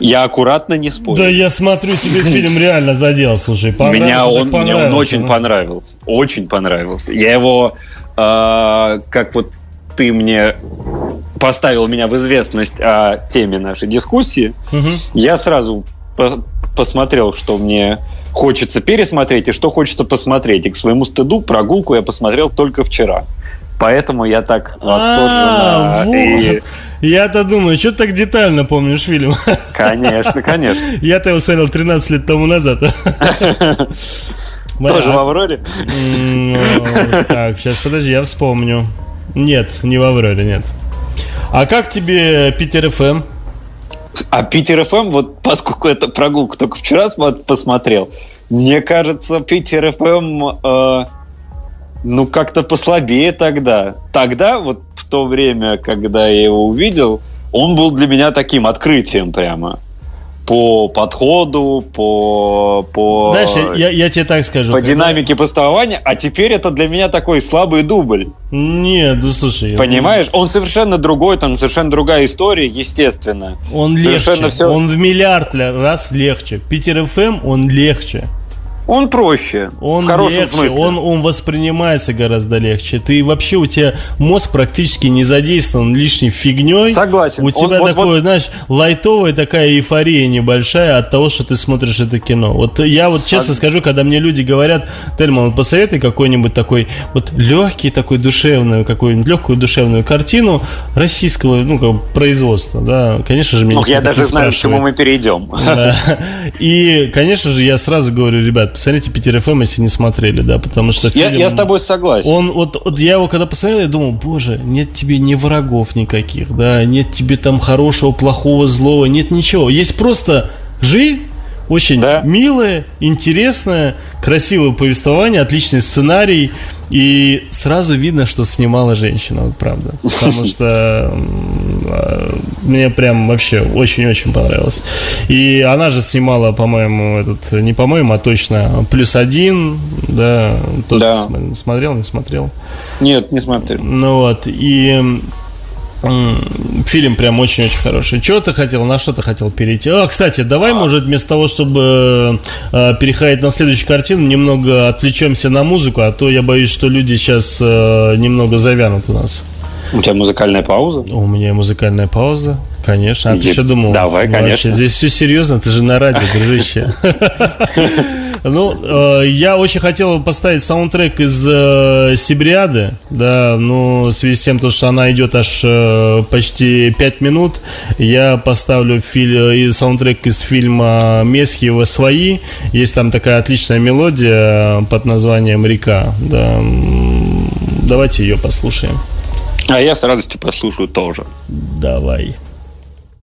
Я аккуратно не спорю. Да я смотрю, тебе фильм реально задел, слушай. Меня он, мне он очень ну. понравился. Очень понравился. Я его, э, как вот ты мне поставил меня в известность о теме нашей дискуссии, угу. я сразу по посмотрел, что мне хочется пересмотреть и что хочется посмотреть. И к своему стыду прогулку я посмотрел только вчера. Поэтому я так восторженно. А, Я-то думаю, что ты так детально помнишь фильм? Конечно, конечно. Я-то его смотрел 13 лет тому назад. Тоже в Авроре? Так, сейчас подожди, я вспомню. Нет, не в Авроре, нет. А как тебе Питер ФМ? А Питер ФМ, вот поскольку это прогулку только вчера посмотрел, мне кажется, Питер ФМ, э, ну, как-то послабее тогда. Тогда, вот в то время, когда я его увидел, он был для меня таким открытием прямо по подходу, по... по Знаешь, я, я тебе так скажу. По когда... динамике повествования, а теперь это для меня такой слабый дубль. Нет, ну слушай... Понимаешь? Он совершенно другой, там совершенно другая история, естественно. Он совершенно легче, все... он в миллиард раз легче. Питер ФМ, он легче. Он проще. Он в хорошем легче, смысле. Он, он воспринимается гораздо легче. Ты вообще у тебя мозг практически не задействован лишней фигней. Согласен. У тебя он, такое, вот, знаешь, лайтовая такая эйфория небольшая от того, что ты смотришь это кино. Вот я вот честно скажу, когда мне люди говорят, Тельман, посоветуй какой-нибудь такой вот легкий такой душевную, какую-нибудь легкую душевную картину российского ну, как, производства, да, конечно же, меня Ну, я даже знаю, к чему мы перейдем. Да. И, конечно же, я сразу говорю, ребят, посмотрите Питер ФМ, если не смотрели, да, потому что фильм... Я, я с тобой согласен. Он, вот, вот я его когда посмотрел, я думал, боже, нет тебе ни врагов никаких, да, нет тебе там хорошего, плохого, злого, нет ничего. Есть просто жизнь, очень да. милое, интересное, красивое повествование, отличный сценарий. И сразу видно, что снимала женщина, вот правда. Потому что мне прям вообще очень-очень понравилось. И она же снимала, по-моему, этот, не по-моему, а точно плюс один, да. Тоже да. смотрел, не смотрел? Нет, не смотрел. Ну вот, и Фильм прям очень-очень хороший. Что ты хотел, на что ты хотел перейти? А, кстати, давай, может, вместо того, чтобы э, переходить на следующую картину, немного отвлечемся на музыку, а то я боюсь, что люди сейчас э, немного завянут у нас. У тебя музыкальная пауза? У меня музыкальная пауза, конечно. А ты что думал? Давай, конечно. Вообще, здесь все серьезно, ты же на радио, дружище. Ну, э, я очень хотел поставить саундтрек из э, Сибриады, да, но в связи с тем, что она идет аж э, почти 5 минут, я поставлю фи- саундтрек из фильма Месхиева «Свои». Есть там такая отличная мелодия под названием «Река». Да. Давайте ее послушаем. А я с радостью послушаю тоже. Давай.